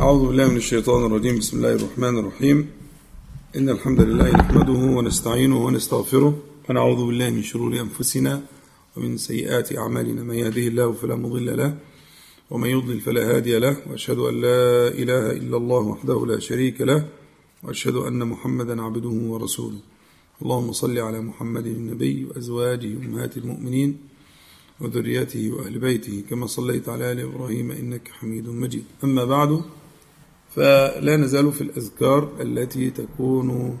أعوذ بالله من الشيطان الرجيم. بسم الله الرحمن الرحيم. إن الحمد لله نحمده ونستعينه ونستغفره ونعوذ بالله من شرور أنفسنا ومن سيئات أعمالنا. من يهده الله فلا مضل له ومن يضلل فلا هادي له وأشهد أن لا إله إلا الله وحده لا شريك له وأشهد أن محمدا عبده ورسوله. اللهم صل على محمد النبي وأزواجه أمهات المؤمنين وذريته وأهل بيته كما صليت على آل إبراهيم إنك حميد مجيد. أما بعد فلا نزال في الأذكار التي تكون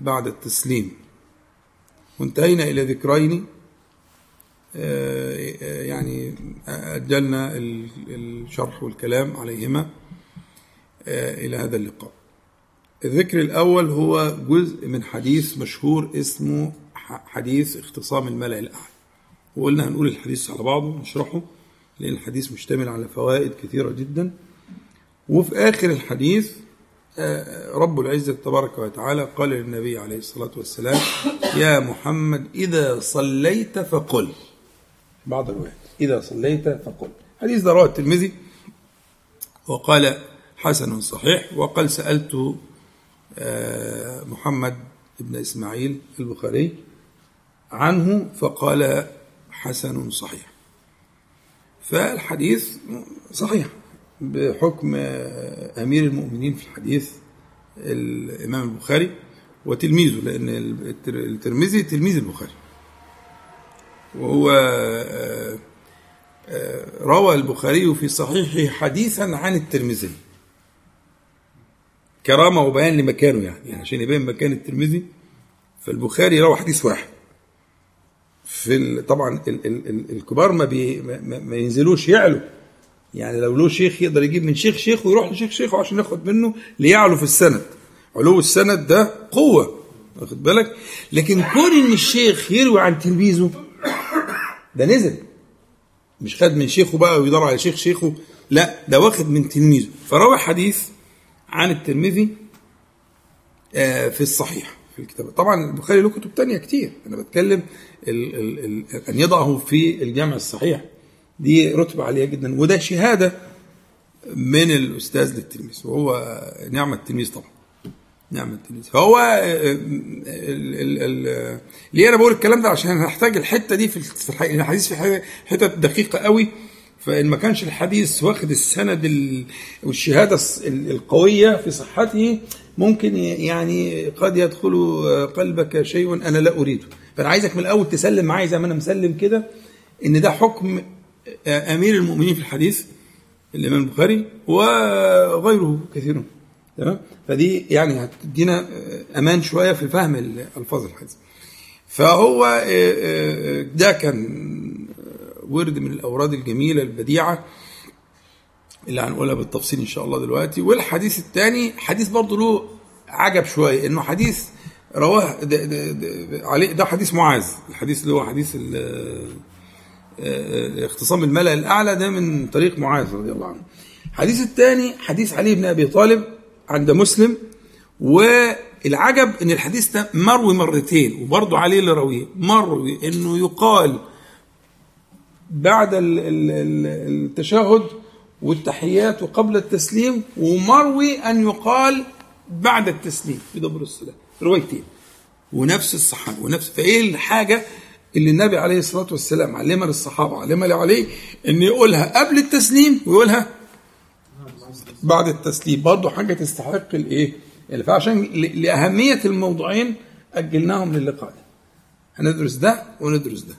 بعد التسليم. وانتهينا إلى ذكرين يعني أجلنا الشرح والكلام عليهما إلى هذا اللقاء. الذكر الأول هو جزء من حديث مشهور اسمه حديث اختصام الملأ الأعلى. وقلنا هنقول الحديث على بعضه نشرحه لأن الحديث مشتمل على فوائد كثيرة جدا. وفي آخر الحديث رب العزة تبارك وتعالى قال للنبي عليه الصلاة والسلام يا محمد إذا صليت فقل. بعض الروايات إذا صليت فقل. حديث رواه الترمذي وقال حسن صحيح وقال سألت محمد بن إسماعيل البخاري عنه فقال حسن صحيح. فالحديث صحيح. بحكم أمير المؤمنين في الحديث الإمام البخاري وتلميذه لأن الترمذي تلميذ البخاري. وهو روى البخاري في صحيحه حديثا عن الترمذي. كرامة وبيان لمكانه يعني, يعني عشان يبين مكان الترمذي. فالبخاري روى حديث واحد. في طبعا ال ال ال الكبار ما, بي ما, ينزلوش يعلوا يعني لو له شيخ يقدر يجيب من شيخ شيخ ويروح لشيخ شيخه عشان ياخد منه ليعلو في السند. علو السند ده قوة واخد بالك؟ لكن كون إن الشيخ يروي عن تلميذه ده نزل. مش خد من شيخه بقى ويدور على شيخ شيخه لا ده واخد من تلميذه. فروى حديث عن الترمذي في الصحيح في الكتاب. طبعا البخاري له كتب تانية كتير. أنا بتكلم ال ال ال أن يضعه في الجامع الصحيح. دي رتبة عالية جدا. وده شهادة من الأستاذ للتلميذ وهو نعمة التلميذ طبعا. نعمة التلميذ. فهو ليه أنا بقول الكلام ده؟ عشان هنحتاج الحتة دي في الحديث في حتة دقيقة قوي. فإن ما كانش الحديث واخد السند والشهادة القوية في صحته ممكن يعني قد يدخل قلبك شيء أنا لا أريده. فأنا عايزك من الأول تسلم معايا زي ما أنا مسلم كده إن ده حكم أمير المؤمنين في الحديث الإمام البخاري وغيره كثيرون. تمام؟ فدي يعني هتدينا أمان شوية في فهم الفاظ الحديث. فهو ده كان ورد من الأوراد الجميلة البديعة اللي هنقولها بالتفصيل إن شاء الله دلوقتي. والحديث الثاني حديث برضه له عجب شوية إنه حديث رواه ده, ده, ده عليه ده حديث معاذ. الحديث اللي هو حديث اختصام الملأ الأعلى ده من طريق معاذ رضي الله عنه. الحديث الثاني حديث علي بن أبي طالب عند مسلم والعجب إن الحديث ده مروي مرتين وبرضه عليه اللي راويه مروي إنه يقال بعد التشهد والتحيات وقبل التسليم ومروي أن يقال بعد التسليم في دبر الصلاة. روايتين. ونفس الصحابة. ونفس فإيه الحاجة؟ اللي النبي عليه الصلاة والسلام علمها للصحابة علمها لعلي إن يقولها قبل التسليم ويقولها بعد التسليم. برضه حاجة تستحق الإيه؟ فعشان لأهمية الموضوعين أجلناهم للقاء ده. هندرس ده وندرس ده.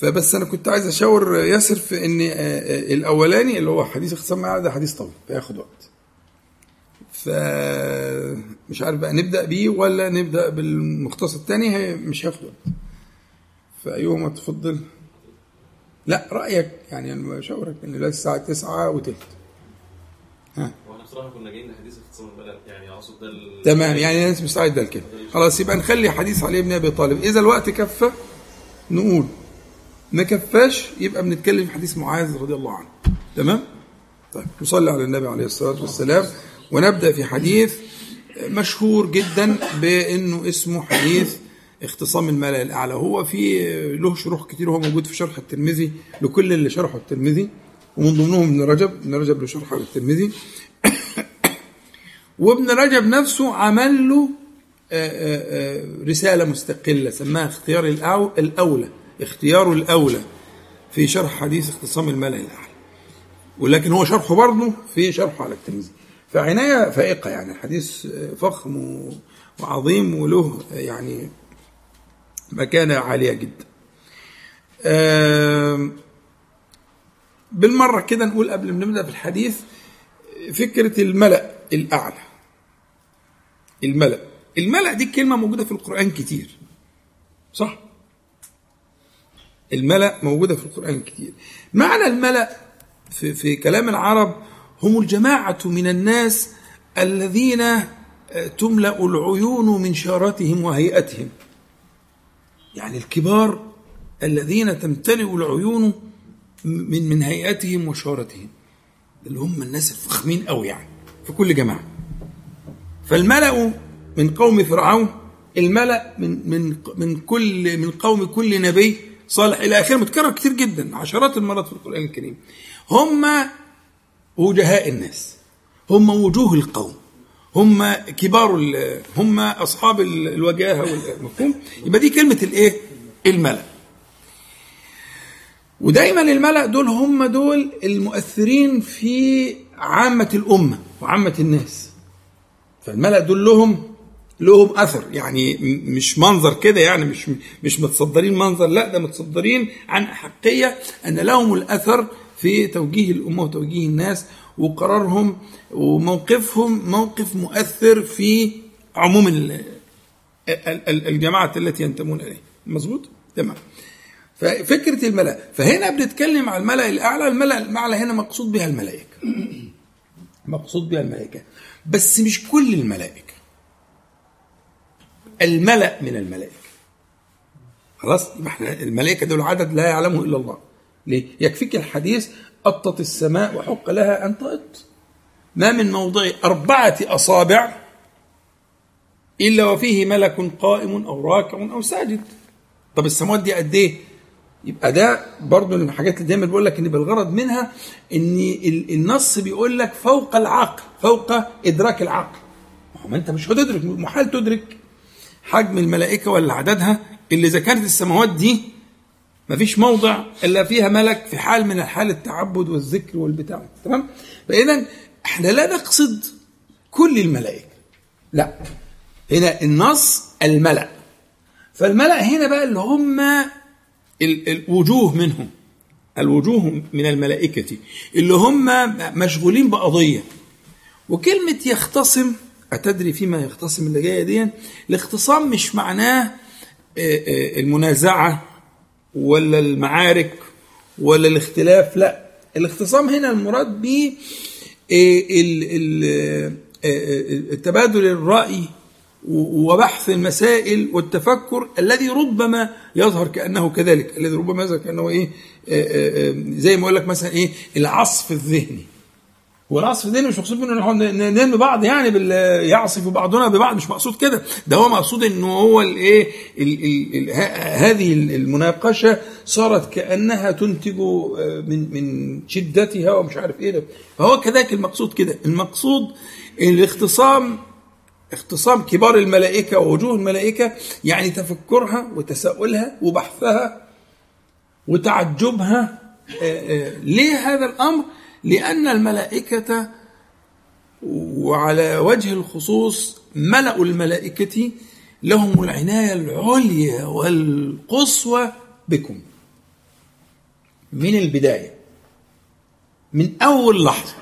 فبس أنا كنت عايز أشاور ياسر في إن الأولاني اللي هو حديث اختصام ده حديث طويل فياخد وقت. فمش عارف بقى نبدأ بيه ولا نبدأ بالمختصر الثاني مش هياخد وقت. فأيهما تفضل. لا رأيك يعني أنا بشاورك إن لا الساعة 9 وتلت. ها. وإحنا بصراحة كنا جايين لحديث اختصام البلد يعني أقصد ده تمام يعني الناس مستعده لكده خلاص يبقى نخلي حديث علي بن أبي طالب. إذا الوقت كفى نقول. ما كفاش يبقى بنتكلم في حديث معاذ رضي الله عنه. تمام؟ طيب نصلي على النبي عليه الصلاة والسلام. ونبدأ في حديث مشهور جدا بأنه اسمه حديث اختصام الملأ الأعلى. هو في له شروح كتير هو موجود في شرح الترمذي لكل اللي شرحه الترمذي ومن ضمنهم ابن رجب. ابن رجب له شرح الترمذي. وابن رجب نفسه عمل له آه، آه، آه، رسالة مستقلة سماها اختيار الأو- الأولى اختيار الأولى في شرح حديث اختصام الملأ الأعلى. ولكن هو شرحه برضه في شرحه على الترمذي. فعناية فائقة يعني الحديث فخم وعظيم وله يعني مكانة عالية جدا. بالمرة كده نقول قبل ما نبدأ في الحديث فكرة الملأ الأعلى. الملأ. الملأ دي كلمة موجودة في القرآن كتير. صح؟ الملأ موجودة في القرآن كتير. معنى الملأ في, في كلام العرب هم الجماعة من الناس الذين آه، تملأ العيون من شارتهم وهيئتهم. يعني الكبار الذين تمتلئ العيون من من هيئتهم وشارتهم اللي هم الناس الفخمين قوي يعني في كل جماعة. فالملأ من قوم فرعون الملأ من من من كل من قوم كل نبي صالح إلى آخره متكرر كتير جدا عشرات المرات في القرآن الكريم. هم وجهاء الناس هم وجوه القوم. هم كبار هم أصحاب ال- الوجاهة والمفهوم يبقى دي كلمة الإيه؟ الملأ. ودايما الملأ دول هم دول المؤثرين في عامة الأمة وعامة الناس. فالملأ دول لهم لهم أثر. يعني مش منظر كده يعني مش مش متصدرين منظر لا ده متصدرين عن أحقية أن لهم الأثر في توجيه الأمة وتوجيه الناس وقرارهم وموقفهم موقف مؤثر في عموم ال- ال- ال- الجماعة التي ينتمون إليه. مظبوط؟ تمام. ففكرة الملأ. فهنا بنتكلم على الملأ الأعلى. الملأ الأعلى هنا مقصود بها الملائكة. مقصود بها الملائكة. بس مش كل الملائكة. الملأ من الملائكة. خلاص؟ الملائكة دول عدد لا يعلمه إلا الله. ليه؟ يكفيك الحديث أطت السماء وحق لها أن تأط ما من موضع أربعة أصابع إلا وفيه ملك قائم أو راكع أو ساجد. طب السماوات دي قد إيه؟ يبقى ده برضه من الحاجات اللي دايما بقول لك إن بالغرض منها إن ال- النص بيقول لك فوق العقل فوق إدراك العقل. ما أنت مش هتدرك محال تدرك حجم الملائكة ولا عددها اللي إذا كانت السماوات دي ما فيش موضع إلا فيها ملك في حال من الحال التعبد والذكر والبتاع. تمام؟ فاذا إحنا لا نقصد كل الملائكة. لا. هنا النص الملأ. فالملأ هنا بقى اللي هم ال- الوجوه منهم. الوجوه من الملائكة. اللي هم مشغولين بقضية. وكلمة يختصم أتدري فيما يختصم اللي جاية دي؟ الاختصام مش معناه آه، آه، المنازعة. ولا المعارك ولا الاختلاف لا. الاختصام هنا المراد به آه، ال- ال- آه، آه، تبادل الرأي وبحث المسائل والتفكر الذي ربما يظهر كأنه كذلك الذي ربما يظهر آه، آه، زي ما أقول لك مثلا إيه العصف الذهني. هو العصف الذهني مش مقصود إن إحنا ننمي بعض يعني بال يعصف بعضنا ببعض مش مقصود كده. ده هو مقصود انه هو الإيه هذه المناقشة صارت كأنها تنتج آه، من من شدتها ومش عارف إيه ده. فهو كذلك المقصود كده. المقصود الاختصام اختصام كبار الملائكة ووجوه الملائكة يعني تفكرها وتساؤلها وبحثها وتعجبها آه، آه، ليه هذا الأمر؟ لأن الملائكة وعلى وجه الخصوص ملأ الملائكة لهم العناية العليا والقصوى بكم. من البداية من أول لحظة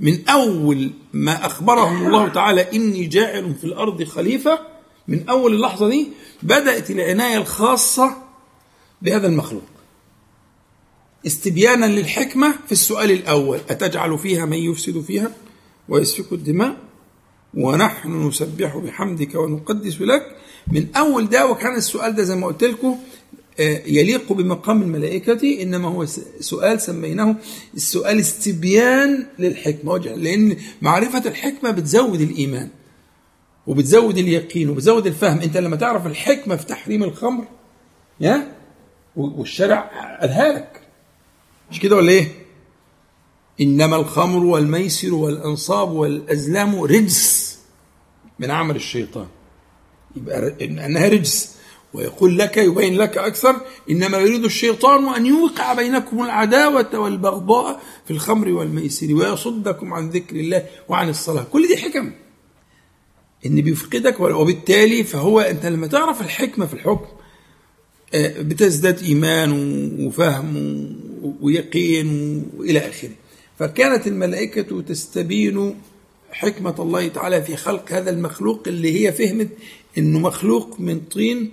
من أول ما أخبرهم الله تعالى إني جاعل في الأرض خليفة من أول اللحظة دي بدأت العناية الخاصة بهذا المخلوق. استبيانا للحكمة في السؤال الأول. أتجعل فيها من يفسد فيها؟ ويسفك الدماء. ونحن نسبح بحمدك ونقدس لك. من أول ده وكان السؤال ده زي ما قلت لكم آه، يليق بمقام الملائكة إنما هو سؤال سميناه السؤال استبيان للحكمة. لأن معرفة الحكمة بتزود الإيمان وبتزود اليقين وبتزود الفهم. أنت لما تعرف الحكمة في تحريم الخمر يا والشرع قالها لك مش كده ولا إيه؟ إنما الخمر والميسر والأنصاب والأزلام رجس من عمل الشيطان. يبقى أنها رجس. ويقول لك يبين لك أكثر إنما يريد الشيطان أن يوقع بينكم العداوة والبغضاء في الخمر والميسر ويصدكم عن ذكر الله وعن الصلاة. كل دي حكم. إن بيفقدك وبالتالي فهو أنت لما تعرف الحكمة في الحكم آه، بتزداد إيمان و- وفهم ويقين وإلى آخره. فكانت الملائكة تستبين حكمة الله تعالى في خلق هذا المخلوق اللي هي فهمت إنه مخلوق من طين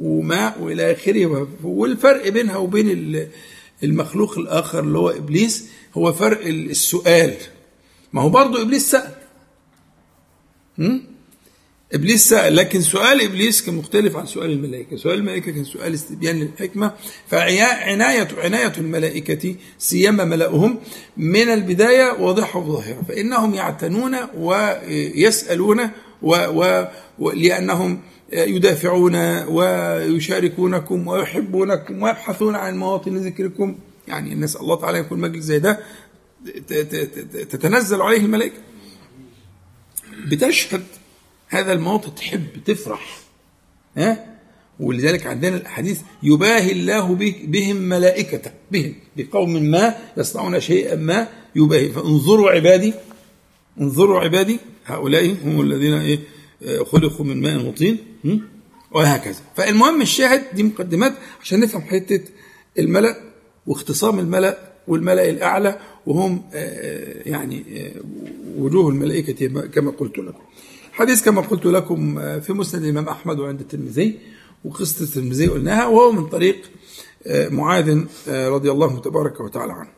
وماء وإلى آخره. والفرق بينها وبين ال- المخلوق الآخر اللي هو إبليس هو فرق السؤال. ما هو برضه إبليس سأل. هم؟ إبليس سأل لكن سؤال إبليس كان مختلف عن سؤال الملائكة. سؤال الملائكة كان سؤال استبيان للحكمة. فعنايه عنايه الملائكة سيما ملأهم من البداية واضحة وظاهرة. فإنهم يعتنون ويسالون و و لأنهم يدافعون ويشاركونكم ويحبونكم ويبحثون عن مواطن ذكركم يعني نسال الله تعالى يكون مجلس زي ده تتنزل عليه الملائكة. بتشهد هذا الموطن تحب تفرح ها؟ ولذلك عندنا الأحاديث يباهي الله به- بهم ملائكته بهم بقوم ما يصنعون شيئا ما يباهي. فانظروا عبادي انظروا عبادي هؤلاء هم الذين إيه آه، خلقوا من ماء وطين? وهكذا. فالمهم الشاهد دي مقدمات عشان نفهم حتة الملأ واختصام الملأ والملأ الأعلى وهم آه، يعني آه، وجوه الملائكة كما قلت لكم. حديث كما قلت لكم آه، في مسند الإمام أحمد وعند الترمذي وقصة الترمذي قلناها وهو من طريق آه، معاذ آه، رضي الله تبارك وتعالى عنه.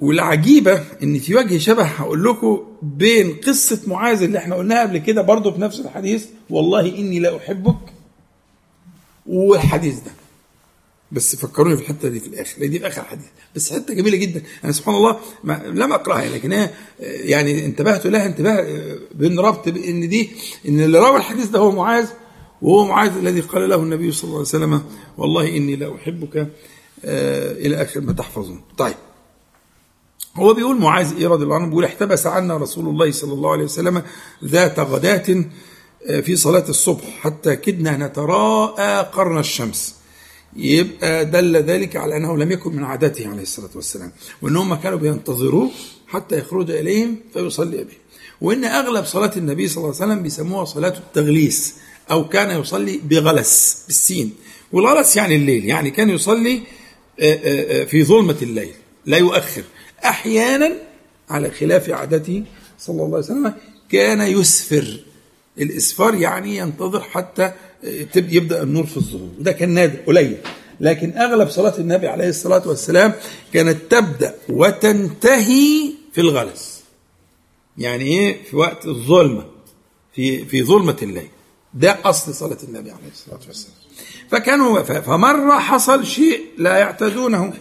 والعجيبة إن في وجه شبه هقول لكم بين قصة معاذ اللي إحنا قلناها قبل كده برضه في نفس الحديث والله إني لا أحبك والحديث ده. بس فكروني في الحتة دي في الآخر. دي في آخر الحديث بس حتة جميلة جدا. أنا سبحان الله ما لم أقرأها لكن هي آه، يعني انتبهت لها انتباه آه، بين ربط بإن دي إن اللي روى الحديث ده هو معاذ وهو معاذ الذي قال له النبي صلى الله عليه وسلم والله إني لا أحبك آه، إلى آخر ما تحفظون. طيب. هو بيقول معاذ إيه رضي الله عنه؟ بيقول احتبس عنا رسول الله صلى الله عليه وسلم ذات غداة في صلاة الصبح حتى كدنا نتراءى قرن الشمس. يبقى دل ذلك على أنه لم يكن من عادته عليه الصلاة والسلام وانهم كانوا بينتظروه حتى يخرج إليهم فيصلي بهم وإن أغلب صلاة النبي صلى الله عليه وسلم بيسموها صلاة التغليس أو كان يصلي بغلس بالسين. والغلس يعني الليل يعني كان يصلي آه، آه، آه، في ظلمة الليل لا يؤخر. أحيانا على خلاف عادته صلى الله عليه وسلم كان يسفر. الإسفار يعني ينتظر حتى يبدأ النور في الظهور. وده كان نادر قليل. لكن أغلب صلاة النبي عليه الصلاة والسلام كانت تبدأ وتنتهي في الغلس. يعني إيه؟ في وقت الظلمة في في ظلمة الليل. ده أصل صلاة النبي عليه الصلاة والسلام. فكانوا فمرة حصل شيء لا يعتادونه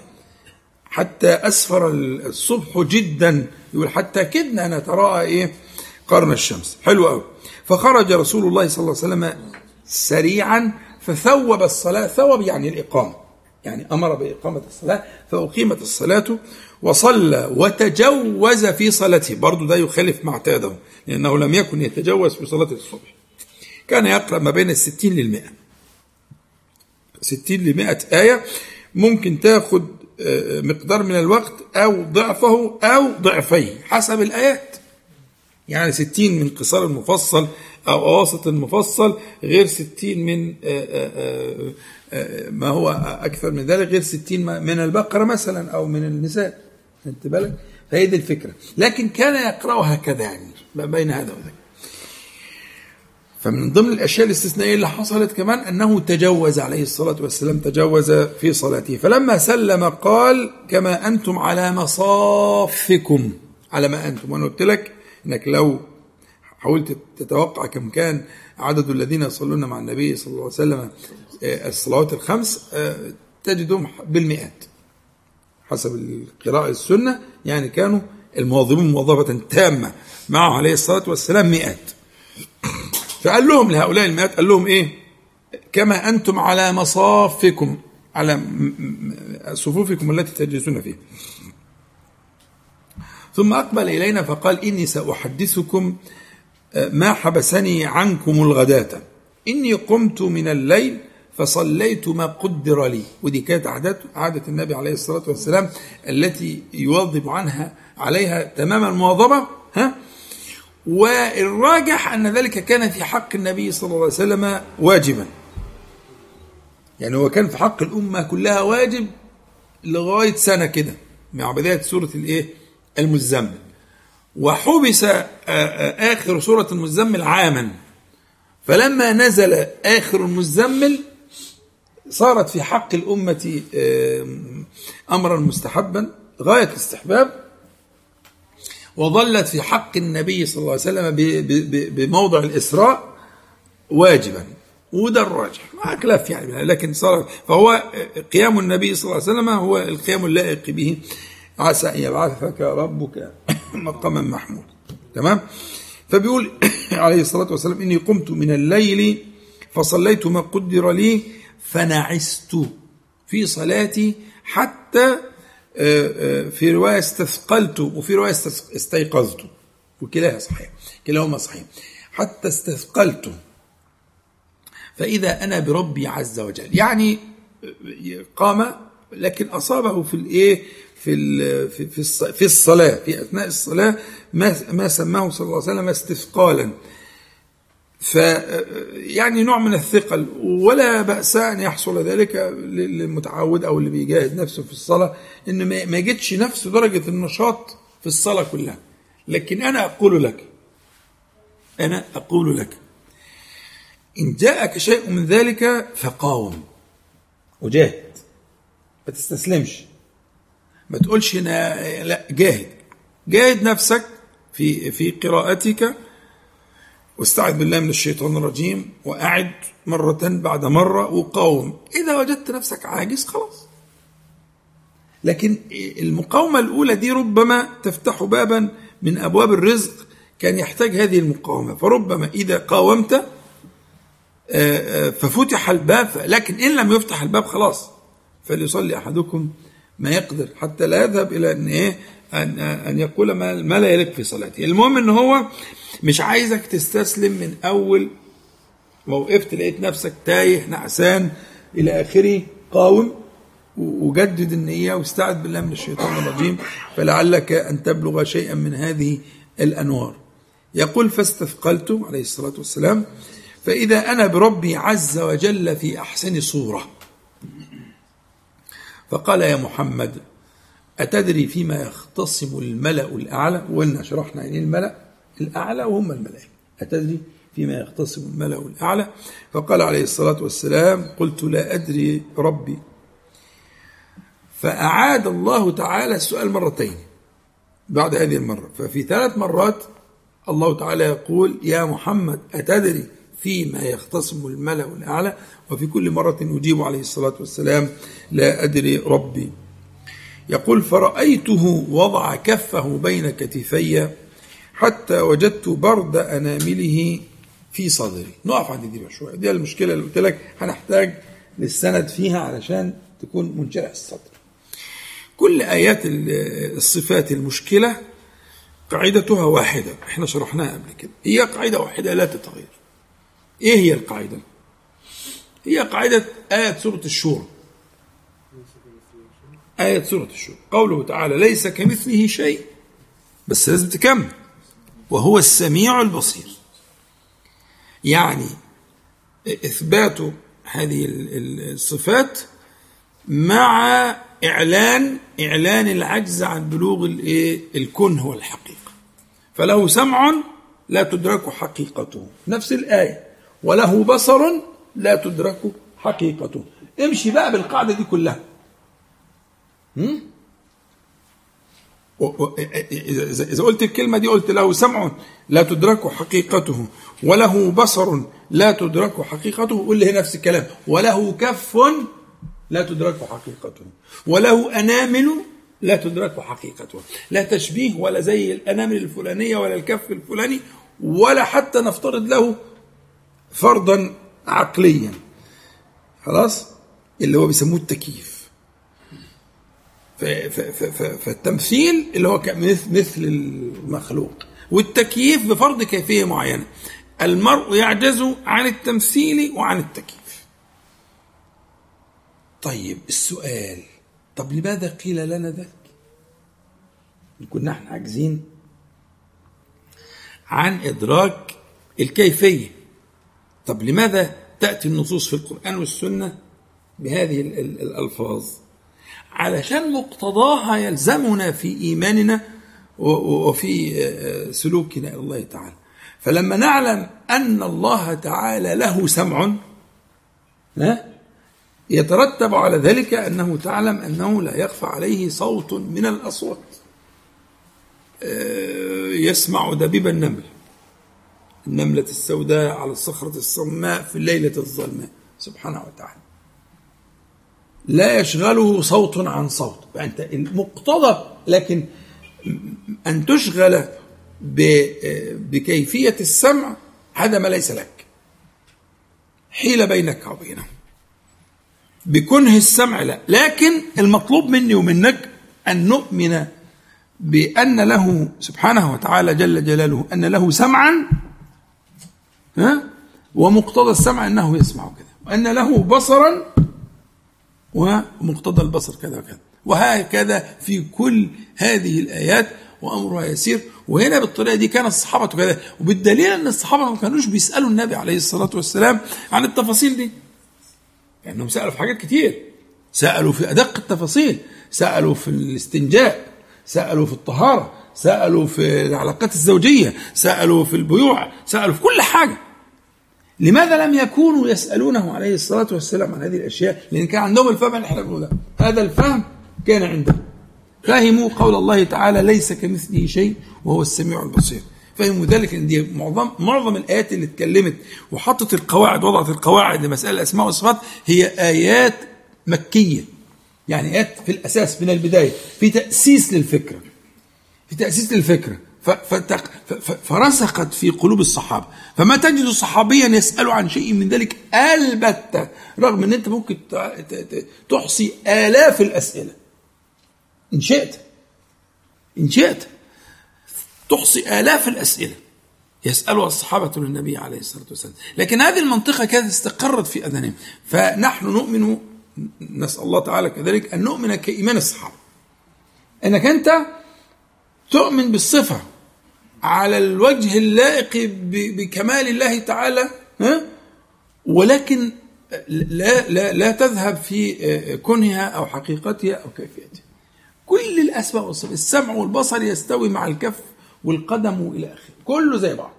حتى أسفر الصبح جدا. يقول حتى كدنا نتراءى إيه؟ قرن الشمس. حلو قوي فخرج رسول الله صلى الله عليه وسلم سريعا فثوب الصلاة ثوب يعني الإقامة. يعني أمر بإقامة الصلاة فأقيمت الصلاة وصلى وتجوز في صلاته. برضه ده يخالف ما اعتاده لأنه لم يكن يتجوز في صلاة الصبح. كان يقرأ ما بين الستين للمئة. 60 ل 100 آية ممكن تاخد آه، مقدار من الوقت أو ضعفه أو ضعفيه حسب الآيات. يعني 60 من قصار المفصل أو أواسط المفصل غير 60 من آه، آه، آه، ما هو أكثر من ذلك غير 60 من البقرة مثلا أو من النساء. خدت بالك؟ فهي دي الفكرة. لكن كان يقرأ هكذا يعني بين هذا وذاك. فمن ضمن الأشياء الاستثنائية اللي حصلت كمان أنه تجوز عليه الصلاة والسلام تجوز في صلاته. فلما سلم قال كما أنتم على مصافكم. على ما أنتم. وأنا قلت لك إنك لو حاولت تتوقع كم كان عدد الذين يصلون مع النبي صلى الله عليه وسلم آه، الصلوات الخمس آه، تجدهم بالمئات. حسب القراءة السنة يعني كانوا المواظبون مواظبة تامة معه عليه الصلاة والسلام مئات. فقال لهم لهؤلاء المئات قال لهم إيه؟ كما أنتم على مصافكم على صفوفكم التي تجلسون فيها. ثم أقبل إلينا فقال إني سأحدثكم ما حبسني عنكم الغداة. إني قمت من الليل فصليت ما قدر لي. ودي كانت عادة عادة النبي عليه الصلاة والسلام التي يواظب عنها عليها تمام المواظبة ها؟ والراجح أن ذلك كان في حق النبي صلى الله عليه وسلم واجبا. يعني هو كان في حق الأمة كلها واجب لغاية سنة كده مع بداية سورة الإيه؟ المزمل. وحبس آه، آه، آخر سورة المزمل عاما. فلما نزل آخر المزمل صارت في حق الأمة آه، أمرا مستحبا غاية الاستحباب وظلت في حق النبي صلى الله عليه وسلم بموضع الإسراء واجبا. وده الراجح. مع خلاف يعني لكن صار فهو قيام النبي صلى الله عليه وسلم هو القيام اللائق به. عسى أن يبعثك ربك مقاما محمود تمام؟ فبيقول عليه الصلاة والسلام إني قمت من الليل فصليت ما قدر لي فنعست في صلاتي حتى آه، آه، في رواية استثقلت وفي استث- استيقظت. وكلاها صحيح كلاهما صحيح. حتى استثقلت. فإذا أنا بربي عز وجل. يعني قام لكن أصابه في الإيه؟ في في في الص- في أثناء الصلاة ما ما سماه صلى الله عليه وسلم استثقالا. ف يعني نوع من الثقل ولا بأس أن يحصل ذلك للمتعود أو اللي بيجاهد نفسه في الصلاة إن ما يجدش نفسه درجة النشاط في الصلاة كلها. لكن أنا أقول لك أنا أقول لك إن جاءك شيء من ذلك فقاوم وجاهد ما تستسلمش. ما تقولش لا جاهد. جاهد نفسك في في قراءتك. واستعذ بالله من الشيطان الرجيم. وأعد مرة بعد مرة وقاوم. إذا وجدت نفسك عاجز خلاص. لكن المقاومة الأولى دي ربما تفتح بابا من أبواب الرزق كان يحتاج هذه المقاومة. فربما إذا قاومت ففتح الباب. لكن إن لم يفتح الباب خلاص. فليصلي أحدكم ما يقدر حتى لا يذهب إلى أن إيه أن أن يقول ما, ما لا يليق في صلاته. المهم أن هو مش عايزك تستسلم من أول ما وقفت لقيت نفسك تايه نعسان إلى آخره قاوم وجدد النية واستعذ بالله من الشيطان الرجيم. فلعلك أن تبلغ شيئا من هذه الأنوار. يقول فاستثقلت عليه الصلاة والسلام. فإذا أنا بربي عز وجل في أحسن صورة فقال يا محمد أتدري فيما يختصم الملأ الأعلى؟ وقلنا شرحنا يعني الملأ الأعلى وهم الملائكة. أتدري فيما يختصم الملأ الأعلى؟ فقال عليه الصلاة والسلام قلت لا أدري ربي. فأعاد الله تعالى السؤال مرتين بعد هذه المرة. ففي ثلاث مرات الله تعالى يقول يا محمد أتدري فيما يختصم الملأ الأعلى؟ وفي كل مرة يجيب عليه الصلاة والسلام لا أدري ربي. يقول فرأيته وضع كفه بين كتفي حتى وجدت برد أنامله في صدري. نقف عند دي شوية. دي المشكلة اللي قلت لك هنحتاج للسند فيها علشان تكون منشرح الصدر. كل آيات الصفات المشكلة قاعدتها واحدة. إحنا شرحناها قبل كده. هي قاعدة واحدة لا تتغير. إيه هي القاعدة؟ هي قاعدة آية سورة الشورى. آية سورة الشورى. قوله تعالى ليس كمثله شيء بس لازم تكمل. وهو السميع البصير. يعني إثبات هذه الصفات مع إعلان إعلان العجز عن بلوغ الإيه؟ الكنه والحقيقة فله سمع لا تدرك حقيقته. نفس الآية. وله بصر لا تدرك حقيقته. امشي بقى بالقاعدة دي كلها. هم؟ إذا قلت الكلمة دي قلت له سمع لا تدرك حقيقته. وله بصر لا تدرك حقيقته. قل لي نفس الكلام. وله كف لا تدرك حقيقته. وله أنامل لا تدرك حقيقته. لا تشبيه ولا زي الأنامل الفلانية ولا الكف الفلاني ولا حتى نفترض له فرضا عقليا. خلاص؟ اللي هو بيسموه التكييف. فالتمثيل اللي هو مثل المخلوق. والتكييف بفرض كيفية معينة. المرء يعجز عن التمثيل وعن التكييف. طيب السؤال. طب لماذا قيل لنا ذلك؟ كنا إحنا عاجزين عن إدراك الكيفية. طب لماذا تأتي النصوص في القرآن والسنة بهذه ال- ال- الألفاظ؟ علشان مقتضاها يلزمنا في إيماننا وفي آه، سلوكنا إلى الله تعالى. فلما نعلم أن الله تعالى له سمع يترتب على ذلك أنه تعلم أنه لا يخفى عليه صوت من الأصوات. آه، يسمع دبيب النمل. النملة السوداء على الصخرة الصماء في الليلة الظلماء سبحانه وتعالى. لا يشغله صوت عن صوت. فأنت المقتضى لكن أن تشغل بكيفية السمع هذا ما ليس لك. حيل بينك وبينه. بكنه السمع لا. لكن المطلوب مني ومنك أن نؤمن بأن له سبحانه وتعالى جل جلاله أن له سمعا ها؟ ومقتضى السمع أنه يسمع كذا. وأن له بصرا ومقتضى البصر كذا وكذا. وهكذا في كل هذه الآيات وأمرها يسير. وهنا بالطريقة دي كان الصحابة كذا. وبالدليل أن الصحابة ما كانوش بيسألوا النبي عليه الصلاة والسلام عن التفاصيل دي. لأنهم سألوا في حاجات كتير. سألوا في أدق التفاصيل. سألوا في الاستنجاء. سألوا في الطهارة. سألوا في العلاقات الزوجية سألوا في البيوع سألوا في كل حاجة. لماذا لم يكونوا يسألونه عليه الصلاة والسلام عن هذه الأشياء؟ لأن كان عندهم الفهم اللي إحنا بنقوله. هذا الفهم كان عندهم فهموا قول الله تعالى ليس كمثله شيء وهو السميع البصير. فهموا ذلك إن دي معظم معظم الآيات اللي اتكلمت وحطت القواعد وضعت القواعد لمسائل الاسماء والصفات هي آيات مكية. يعني آيات في الأساس من البداية في تأسيس للفكرة. في ف- ف- فرسخت في قلوب الصحابة. فما تجد صحابيا يسأل عن شيء من ذلك ألبتة رغم أن أنت ممكن تحصي آلاف الأسئلة. إن شئت. إن شئت. تحصي آلاف الأسئلة. يسألها الصحابة للنبي عليه الصلاة والسلام. لكن هذه المنطقة كانت استقرت في أذانهم. فنحن نؤمن نسأل الله تعالى كذلك أن نؤمن كإيمان الصحابة. أنك أنت تؤمن بالصفة على الوجه اللائق بكمال الله تعالى ها؟ ولكن لا لا لا تذهب في كنهها أو حقيقتها أو كيفيتها. كل الأسماء والصفات السمع والبصر يستوي مع الكف والقدم والى آخره. كله زي بعض.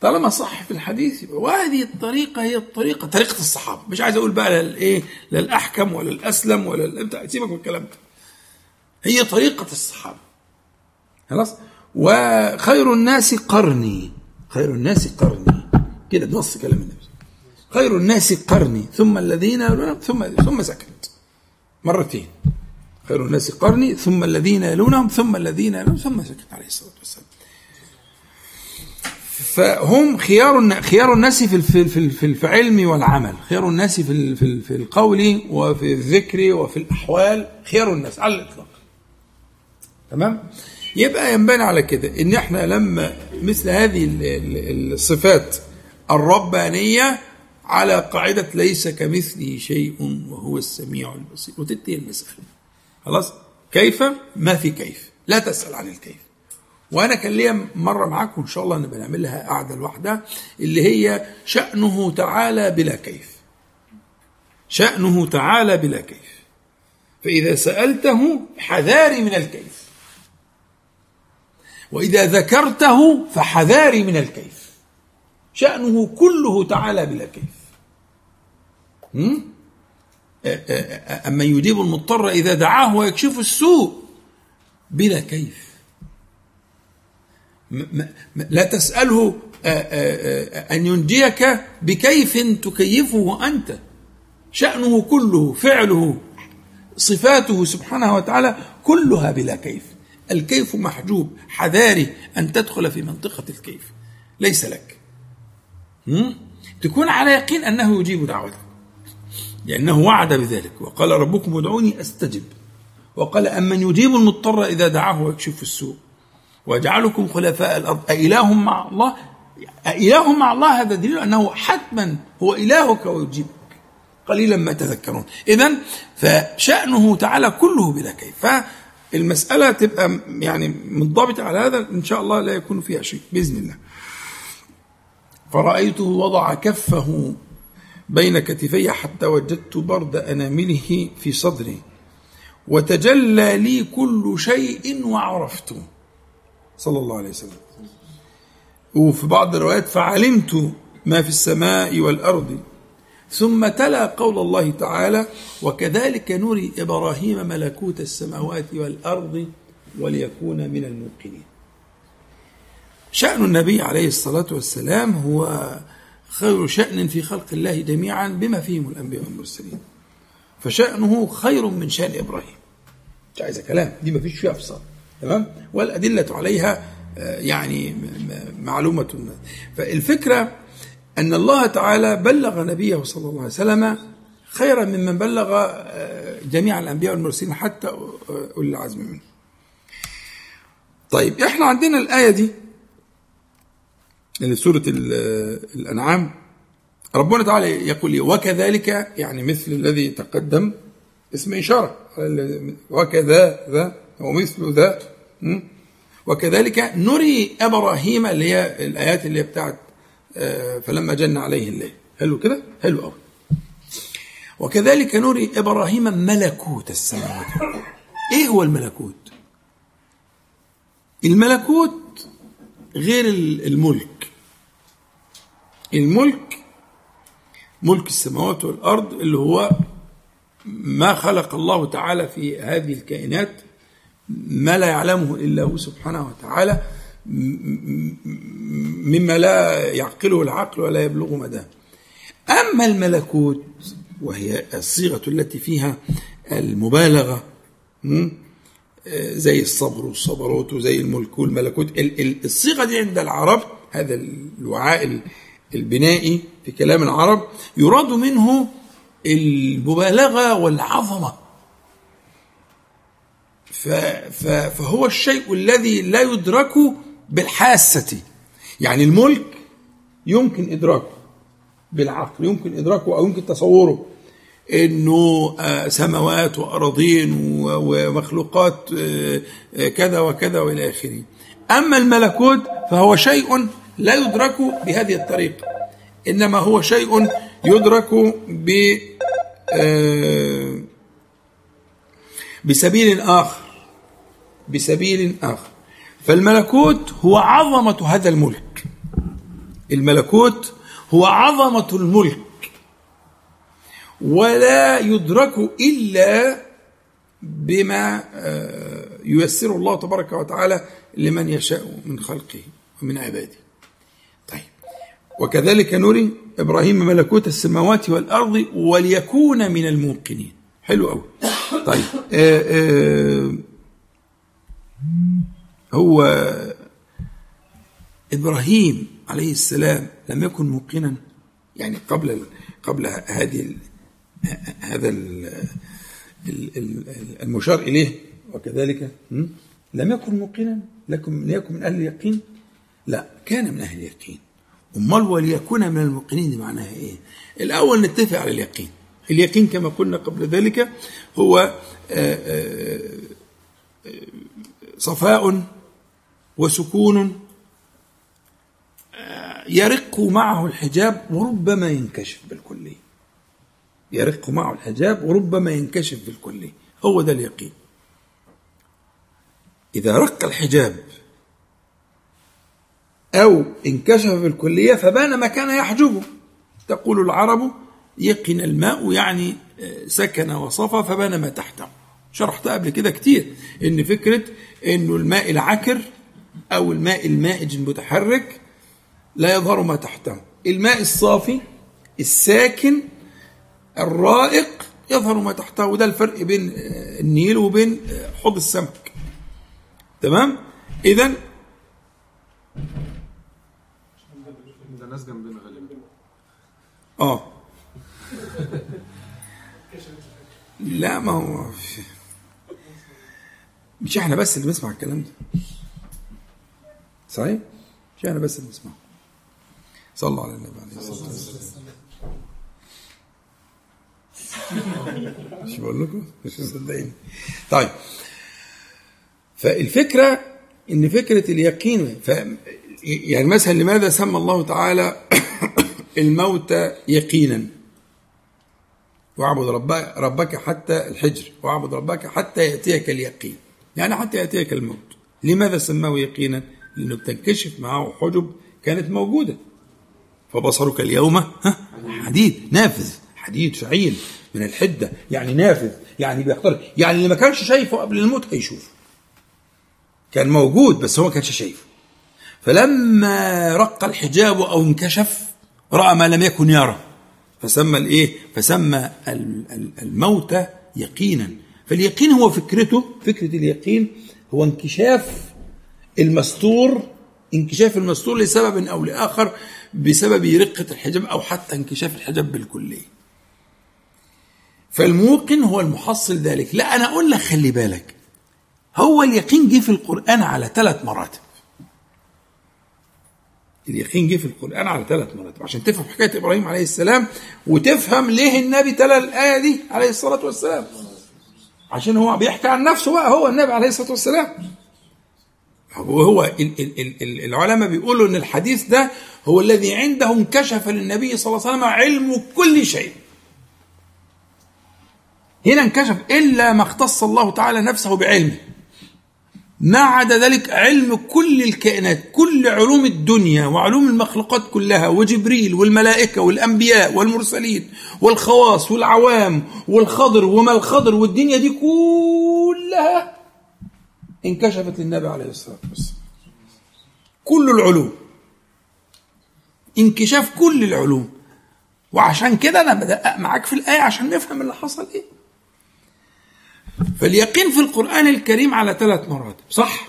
طالما صح في الحديث وهذه الطريقة هي الطريقة طريقة الصحابة. مش عايز أقول بقى للايه للأحكم ولا الأسلم ولا سيبك من الكلام ده. هي طريقة الصحابة. خلاص؟ وخير الناس قرني. خير الناس قرني. كده نص كلام النبي. خير الناس قرني. ثم الذين ثم ثم سكت. مرتين. خير الناس قرني ثم الذين يلونهم ثم الذين يلونهم ثم سكت عليه الصلاة والسلام. فهم خيار خيار الناس في في في العلم والعمل. خيار الناس في في في القول وفي الذكر وفي الأحوال. خيار الناس على الإطلاق. تمام؟ يبقى ينبني على كده إن إحنا لما مثل هذه ال- ال- الصفات الربانية على قاعدة ليس كمثله شيء وهو السميع البصير. وتنتهي المسألة. خلاص؟ كيف؟ ما في كيف. لا تسأل عن الكيف. وأنا كان ليا مرة معاكم إن شاء الله نبقى نعمل لها قعدة لوحدها اللي هي شأنه تعالى بلا كيف. شأنه تعالى بلا كيف. فإذا سألته حذاري من الكيف. وإذا ذكرته فحذاري من الكيف. شأنه كله تعالى بلا كيف. أما يجيب المضطر إذا دعاه ويكشف السوء بلا كيف. لا تسأله أن ينجيك بكيف تكيفه أنت. شأنه كله فعله صفاته سبحانه وتعالى كلها بلا كيف. الكيف محجوب. حذاري أن تدخل في منطقة الكيف. ليس لك؟ تكون على يقين أنه يجيب دعوتك. لأنه وعد بذلك. وقال ربكم ادعوني أستجب. وقال أمن يجيب المضطر إذا دعاه ويكشف السوء. ويجعلكم خلفاء الأرض. أإله مع الله؟ أإله مع الله هذا دليل أنه حتما هو إلهك ويجيبك. قليلا ما تذكرون. إذا فشأنه تعالى كله بلا كيف. فالمسألة تبقى يعني منضبطة على هذا إن شاء الله لا يكون فيها شيء بإذن الله. فرأيته وضع كفه بين كتفي حتى وجدت برد أنامله في صدري. وتجلى لي كل شيء وعرفته. صلى الله عليه وسلم. وفي بعض الروايات فعلمت ما في السماء والأرض. ثم تلا قول الله تعالى وكذلك نري إبراهيم ملكوت السماوات والأرض وليكون من الموقنين. شأن النبي عليه الصلاة والسلام هو خير شأن في خلق الله جميعا بما فيهم الأنبياء والمرسلين. فشأنه خير من شأن إبراهيم. مش عايزة كلام دي ما فيش فيها أفصال تمام؟ والأدلة عليها آه، يعني معلومة فالفكرة أن الله تعالى بلغ نبيه صلى الله عليه وسلم خيرا ممن بلغ آه، جميع الأنبياء والمرسلين حتى أولي العزم منه. طيب إحنا عندنا الآية دي اللي سورة الأنعام. ربنا تعالى يقول وكذلك يعني مثل الذي تقدم اسم إشارة وكذا ذا ومثل ذا. وكذلك نري إبراهيم اللي هي الآيات اللي هي بتاعت آه، فلما جن عليه الليل. حلو كده؟ حلو قوي وكذلك نري إبراهيم ملكوت السماوات إيه هو الملكوت؟ الملكوت غير الملك. الملك ملك السماوات والأرض اللي هو ما خلق الله تعالى في هذه الكائنات ما لا يعلمه إلا هو سبحانه وتعالى. مما لا يعقله العقل ولا يبلغ مداه. أما الملكوت وهي الصيغة التي فيها المبالغة زي الصبر والصبروت وزي الملك والملكوت. الصيغة دي عند العرب هذا الوعاء البنائي في كلام العرب يراد منه المبالغة والعظمة. فهو الشيء الذي لا يدرك بالحاسة يعني الملك يمكن إدراكه بالعقل يمكن إدراكه أو يمكن تصوره إنه آه، سماوات وأراضين ومخلوقات آه، آه، كذا وكذا وإلى آخره. أما الملكوت فهو شيء لا يدرك بهذه الطريقة. إنما هو شيء يدرك ب بسبيل آخر بسبيل آخر. فالملكوت هو عظمة هذا الملك. الملكوت هو عظمة الملك. ولا يدرك إلا بما آه، ييسر الله تبارك وتعالى لمن يشاء من خلقه ومن عباده. طيب. وكذلك نري إبراهيم ملكوت السماوات والأرض وليكون من الموقنين. حلو قوي طيب. آآ آه، آآ آه، هو إبراهيم عليه السلام لم يكن موقنا يعني قبل قبل هذه هذا المشار إليه وكذلك لم يكن موقنا لكم ليكن من أهل اليقين؟ لا كان من أهل اليقين. أمال وليكون من الموقنين دي معناها إيه؟ الأول نتفق على اليقين. اليقين كما قلنا قبل ذلك هو آه، آه، صفاء وسكون آه، يرق معه الحجاب وربما ينكشف بالكليه يرق معه الحجاب وربما ينكشف بالكلية هو ده اليقين. إذا رق الحجاب أو انكشف بالكلية فبان ما كان يحجبه تقول العرب يقن الماء يعني آه، سكن وصفى فبان ما تحته. شرحت قبل كده كتير إن فكرة إنه الماء العكر أو الماء المائج المتحرك لا يظهر ما تحته. الماء الصافي الساكن الرائق يظهر ما تحته وده الفرق بين النيل وبين حوض السمك. تمام؟ اذا ده ناس جنبنا غالبا. آه. لا ما هو مش إحنا بس اللي بنسمع الكلام ده. صحيح؟ مش إحنا بس اللي بنسمعه صلى الله على النبي عليه الصلاة والسلام. مش بقول لكم؟ مش مصدقين طيب. فالفكرة إن فكرة اليقين ف يعني مثلا لماذا سمى الله تعالى الموت يقينا؟ واعبد ربك, ربك حتى الحجر واعبد ربك حتى يأتيك اليقين. يعني حتى يأتيك الموت. لماذا سماه يقينا؟ لأنه بتنكشف معه حجب كانت موجودة. فبصرك اليوم ها حديد نافذ حديد فعيل من الحدة يعني نافذ يعني بيختار يعني اللي ما كانش شايفه قبل الموت هيشوفه كان موجود بس هو ما كانش شايفه. فلما رق الحجاب أو انكشف رأى ما لم يكن يرى. فسمى الإيه؟ فسمى الموت يقينا. فاليقين هو فكرته فكرة اليقين هو انكشاف المستور انكشاف المستور لسبب أو لآخر بسبب رقة الحجاب أو حتى انكشاف الحجاب بالكلية. فالموقن هو المحصل ذلك. لا أنا أقول لك خلي بالك. هو اليقين جه في القرآن على ثلاث مراتب. اليقين جه في القرآن على ثلاث مراتب. عشان تفهم حكاية إبراهيم عليه السلام وتفهم ليه النبي تلا الآية دي عليه الصلاة والسلام. عشان هو بيحكي عن نفسه بقى هو النبي عليه الصلاة والسلام. وهو العلماء بيقولوا إن الحديث ده هو الذي عنده انكشف للنبي صلى الله عليه وسلم علم كل شيء. هنا انكشف إلا ما اختص الله تعالى نفسه بعلمه. ما عدا ذلك علم كل الكائنات كل علوم الدنيا وعلوم المخلوقات كلها وجبريل والملائكة والأنبياء والمرسلين والخواص والعوام والخضر وما الخضر والدنيا دي كلها انكشفت للنبي عليه الصلاة والسلام. كل العلوم. انكشاف كل العلوم. وعشان كده أنا بدقق معاك في الآية عشان نفهم اللي حصل إيه. فاليقين في القرآن الكريم على ثلاث مراتب صح؟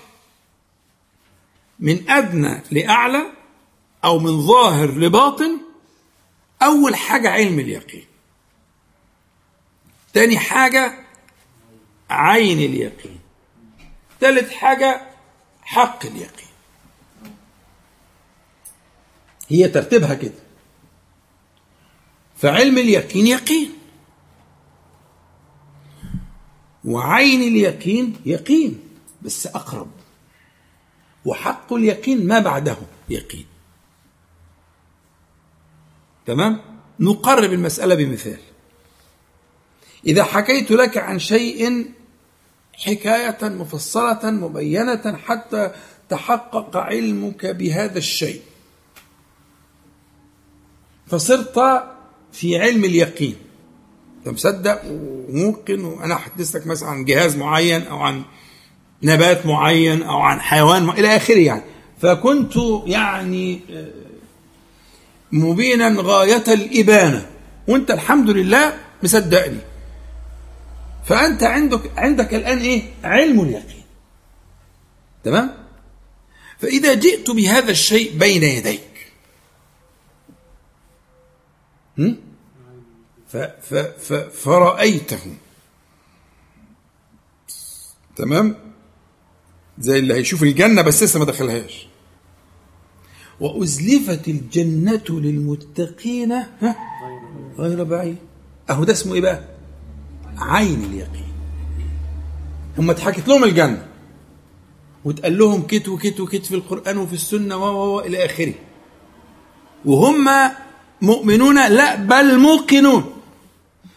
من أدنى لأعلى أو من ظاهر لباطن أول حاجة علم اليقين. تاني حاجة عين اليقين. ثالث حاجة حق اليقين. هي ترتيبها كده. فعلم اليقين يقين. وعين اليقين يقين بس أقرب. وحق اليقين ما بعده يقين. تمام؟ نقرب المسألة بمثال. إذا حكيت لك عن شيء حكاية مفصلة مبينة حتى تحقق علمك بهذا الشيء. فصرت في علم اليقين. انت مصدق وممكن وأنا أحدث لك مثلا عن جهاز معين أو عن نبات معين أو عن حيوان إلى آخره يعني. فكنت يعني آه، مبينا غاية الإبانة. وأنت الحمد لله مصدقني. فأنت عندك عندك الآن إيه؟ علم اليقين. تمام؟ فإذا جئت بهذا الشيء بين يديك. ف ف ف فرأيته. تمام؟ زي اللي هيشوف الجنة بس لسه ما دخلهاش. وأزلفت الجنة للمتقين غير بعيد. أهو ده اسمه إيه بقى؟ عين اليقين. هم اتحكت لهم الجنة. وتقال لهم كت وكت وكت في القرآن وفي السنة و إلى آخره. وهم مؤمنون لا بل موقنون.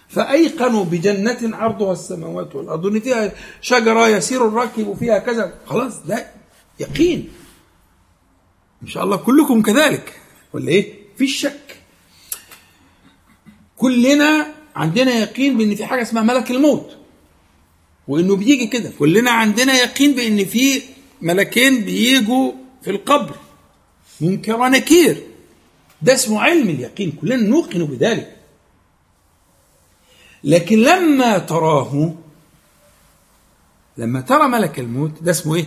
فأيقنوا بجنة عرضها السماوات والأرض. إن فيها شجرة يسير الراكب فيها كذا. خلاص ده يقين. إن شاء الله كلكم كذلك. ولا إيه؟ في شك كلنا عندنا يقين بأن في حاجة اسمها ملك الموت. وإنه بيجي كده. كلنا عندنا يقين بأن في ملكين بيجوا في القبر. منكر ونكير. ده اسمه علم اليقين. كلنا نوقن بذلك. لكن لما تراه لما ترى ملك الموت ده اسمه إيه؟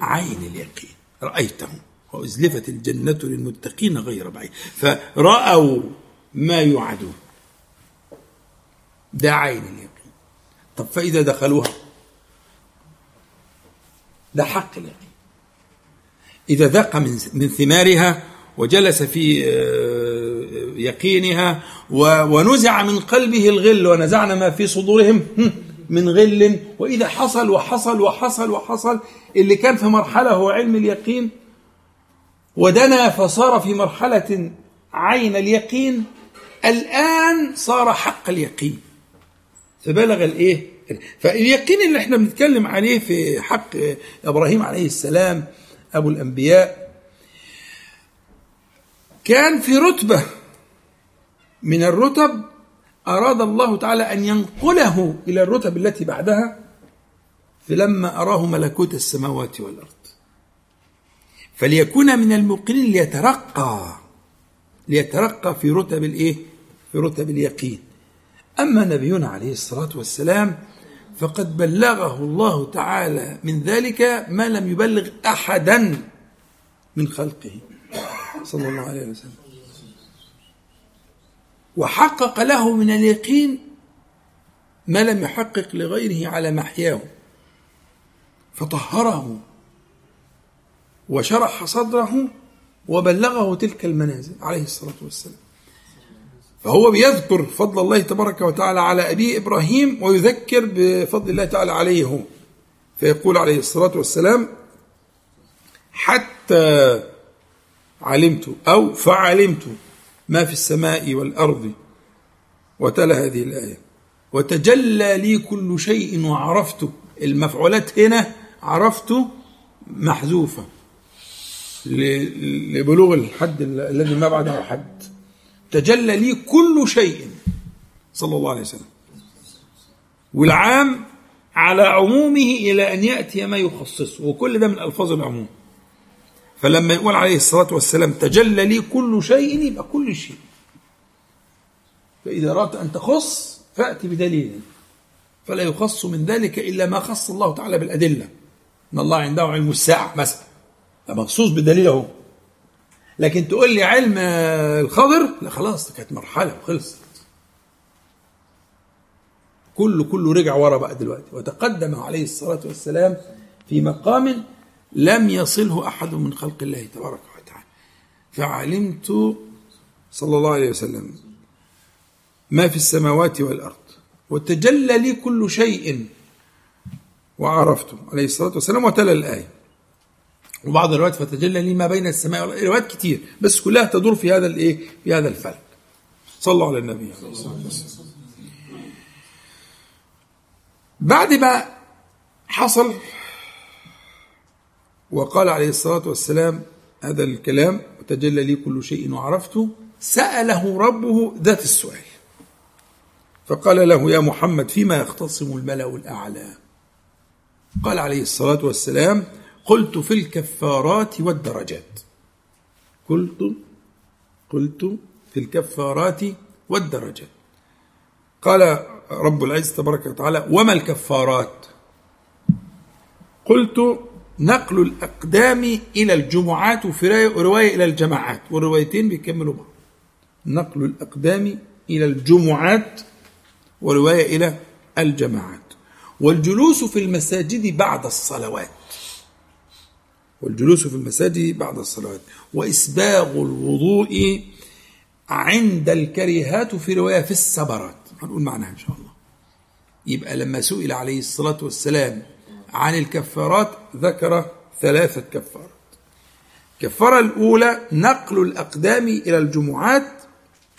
عين اليقين. رأيته. وأزلفت الجنة للمتقين غير بعيد. فرأوا ما يوعدون. ده عين اليقين. طب فإذا دخلوها؟ ده حق اليقين. إذا ذاق من من ثمارها وجلس في آه، يقينها ونزع من قلبه الغل ونزعنا ما في صدورهم هم، من غل. وإذا حصل وحصل وحصل وحصل اللي كان في مرحلة هو علم اليقين ودنا فصار في مرحلة عين اليقين الآن صار حق اليقين. فبلغ الايه؟ فاليقين اللي إحنا بنتكلم عليه في حق إبراهيم عليه السلام أبو الأنبياء كان في رتبة من الرتب أراد الله تعالى أن ينقله إلى الرتب التي بعدها فلما أراه ملكوت السماوات والأرض. فليكون من الموقنين ليترقى ليترقى في رتب الايه؟ في رتب اليقين. أما نبينا عليه الصلاة والسلام فقد بلغه الله تعالى من ذلك ما لم يبلغ أحدا من خلقه. صلى الله عليه وسلم. وحقق له من اليقين ما لم يحقق لغيره على محياه. فطهره وشرح صدره وبلغه تلك المنازل عليه الصلاة والسلام. فهو بيذكر فضل الله تبارك وتعالى على أبيه إبراهيم ويذكر بفضل الله تعالى عليه هو. فيقول عليه الصلاة والسلام حتى علمت أو فعلمت ما في السماء والأرض. وتلا هذه الآية. وتجلى لي كل شيء وعرفت. المفعولات هنا عرفت محذوفة لبلوغ الحد ال- الذي ما بعده حد. تجلى لي كل شيء. صلى الله عليه وسلم. والعام على عمومه إلى أن يأتي ما يخصصه وكل ده من ألفاظ العموم. فلما يقول عليه الصلاة والسلام تجلى لي كل شيء يبقى كل شيء. فإذا أردت أن تخص فأتي بدليل. فلا يخص من ذلك إلا ما خص الله تعالى بالأدلة. إن الله عنده علم الساعة مثلا. مخصوص بدليل أهو. لكن تقول لي علم الخضر؟ لا خلاص كانت مرحلة وخلصت. كله كله رجع ورا بقى دلوقتي. وتقدم عليه الصلاة والسلام في مقام لم يصله أحد من خلق الله تبارك وتعالى. فعلمت صلى الله عليه وسلم ما في السماوات والأرض وتجلى لي كل شيء وعرفته عليه الصلاة والسلام وتلا الآية. وبعض الروايات فتجلى لي ما بين السماء والأرض. روايات كتير بس كلها تدور في هذا الإيه؟ في هذا الفلك. الله على النبي. بعد ما حصل وقال عليه الصلاة والسلام هذا الكلام وتجلى لي كل شيء وعرفته سأله ربه ذات السؤال. فقال له يا محمد فيما يختصم الملأ الأعلى؟ قال عليه الصلاة والسلام قلت في الكفارات والدرجات. قلت قلت في الكفارات والدرجات. قال رب العزة تبارك وتعالى وما الكفارات؟ قلت نقل الأقدام إلى الجمعات وفي رواية إلى الجماعات. والروايتين بيكملوا بعض. نقل الأقدام إلى الجمعات ورواية إلى الجماعات. والجلوس في المساجد بعد الصلوات. والجلوس في المساجد بعد الصلوات وإسباغ الوضوء عند الكريهات في رواية في السبرات. هنقول معناها إن شاء الله. يبقى لما سئل عليه الصلاة والسلام عن الكفارات ذكر ثلاثة كفارات. الكفارة الأولى نقل الأقدام إلى الجمعات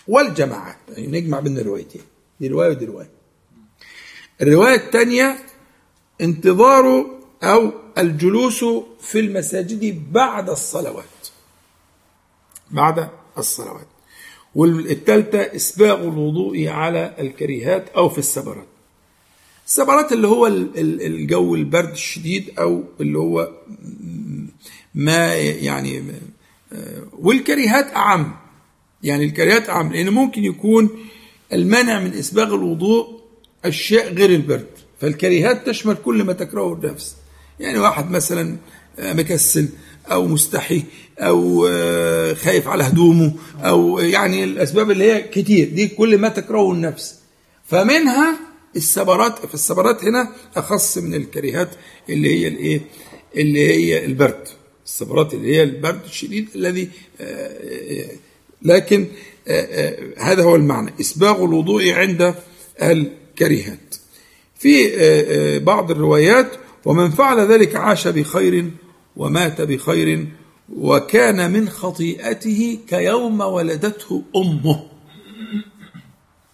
والجماعات. يعني نجمع بين الروايتين. دي رواية ودي رواية. الرواية الثانية انتظار أو الجلوس في المساجد بعد الصلوات. بعد الصلوات. والثالثة إسباغ الوضوء على الكريهات أو في السبرات. السبرات اللي هو الجو البرد الشديد أو اللي هو ما يعني والكريهات أعم. يعني الكريهات أعم لأن ممكن يكون المنع من إسباغ الوضوء أشياء غير البرد. فالكريهات تشمل كل ما تكرهه النفس. يعني واحد مثلا مكسل أو مستحي أو خايف على هدومه أو يعني الأسباب اللي هي كتير دي كل ما تكرهه النفس. فمنها السبرات فالسبرات هنا أخص من الكريهات اللي هي الإيه؟ اللي هي البرد. السبرات اللي هي البرد الشديد الذي آه، آه، لكن آه، آه، هذا هو المعنى إسباغ الوضوء عند الكريهات. في آه، آه، بعض الروايات ومن فعل ذلك عاش بخير ومات بخير وكان من خطيئته كيوم ولدته أمه.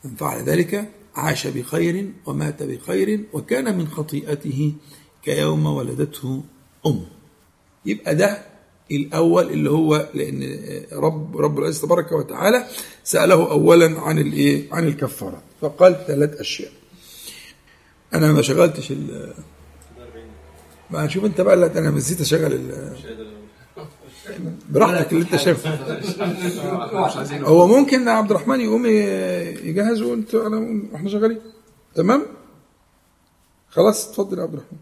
من فعل ذلك عاش بخير ومات بخير وكان من خطيئته كيوم ولدته أمه. يبقى ده الأول اللي هو لأن رب رب العزة تبارك وتعالى سأله اولا عن الإيه؟ عن الكفارة. فقال ثلاث أشياء. أنا ما شغلتش ما شوف انت بقى أنا نسيت اشغل ال- براحتك اللي انت شايفه. هو ممكن عبد الرحمن يقوم يجهز وانت انا وإحنا شغالين. تمام؟ خلاص اتفضل يا عبد الرحمن.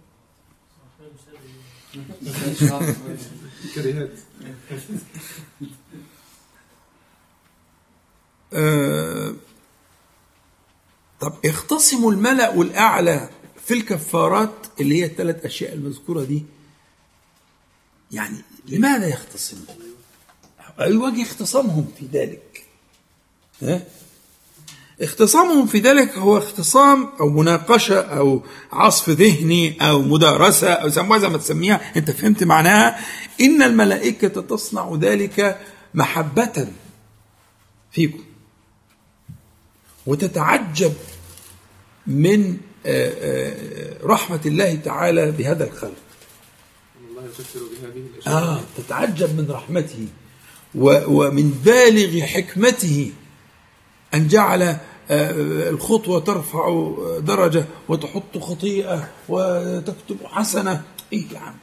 آه، طب اختصموا الملأ الأعلى. في الكفارات اللي هي الثلاث أشياء المذكورة دي يعني لماذا يختصموا؟ أي وجه اختصامهم في ذلك؟ ها؟ اختصامهم في ذلك هو اختصام أو مناقشة أو عصف ذهني أو مدارسة أو سموها زي ما تسميها أنت فهمت معناها إن الملائكة تصنع ذلك محبة فيكم وتتعجب من رحمة الله تعالى بهذا الخلق. الله بهذه الأشياء. آه تتعجب من رحمته ومن بالغ حكمته أن جعل آه، الخطوة ترفع درجة وتحط خطيئة وتكتب حسنة. إيه يا عم؟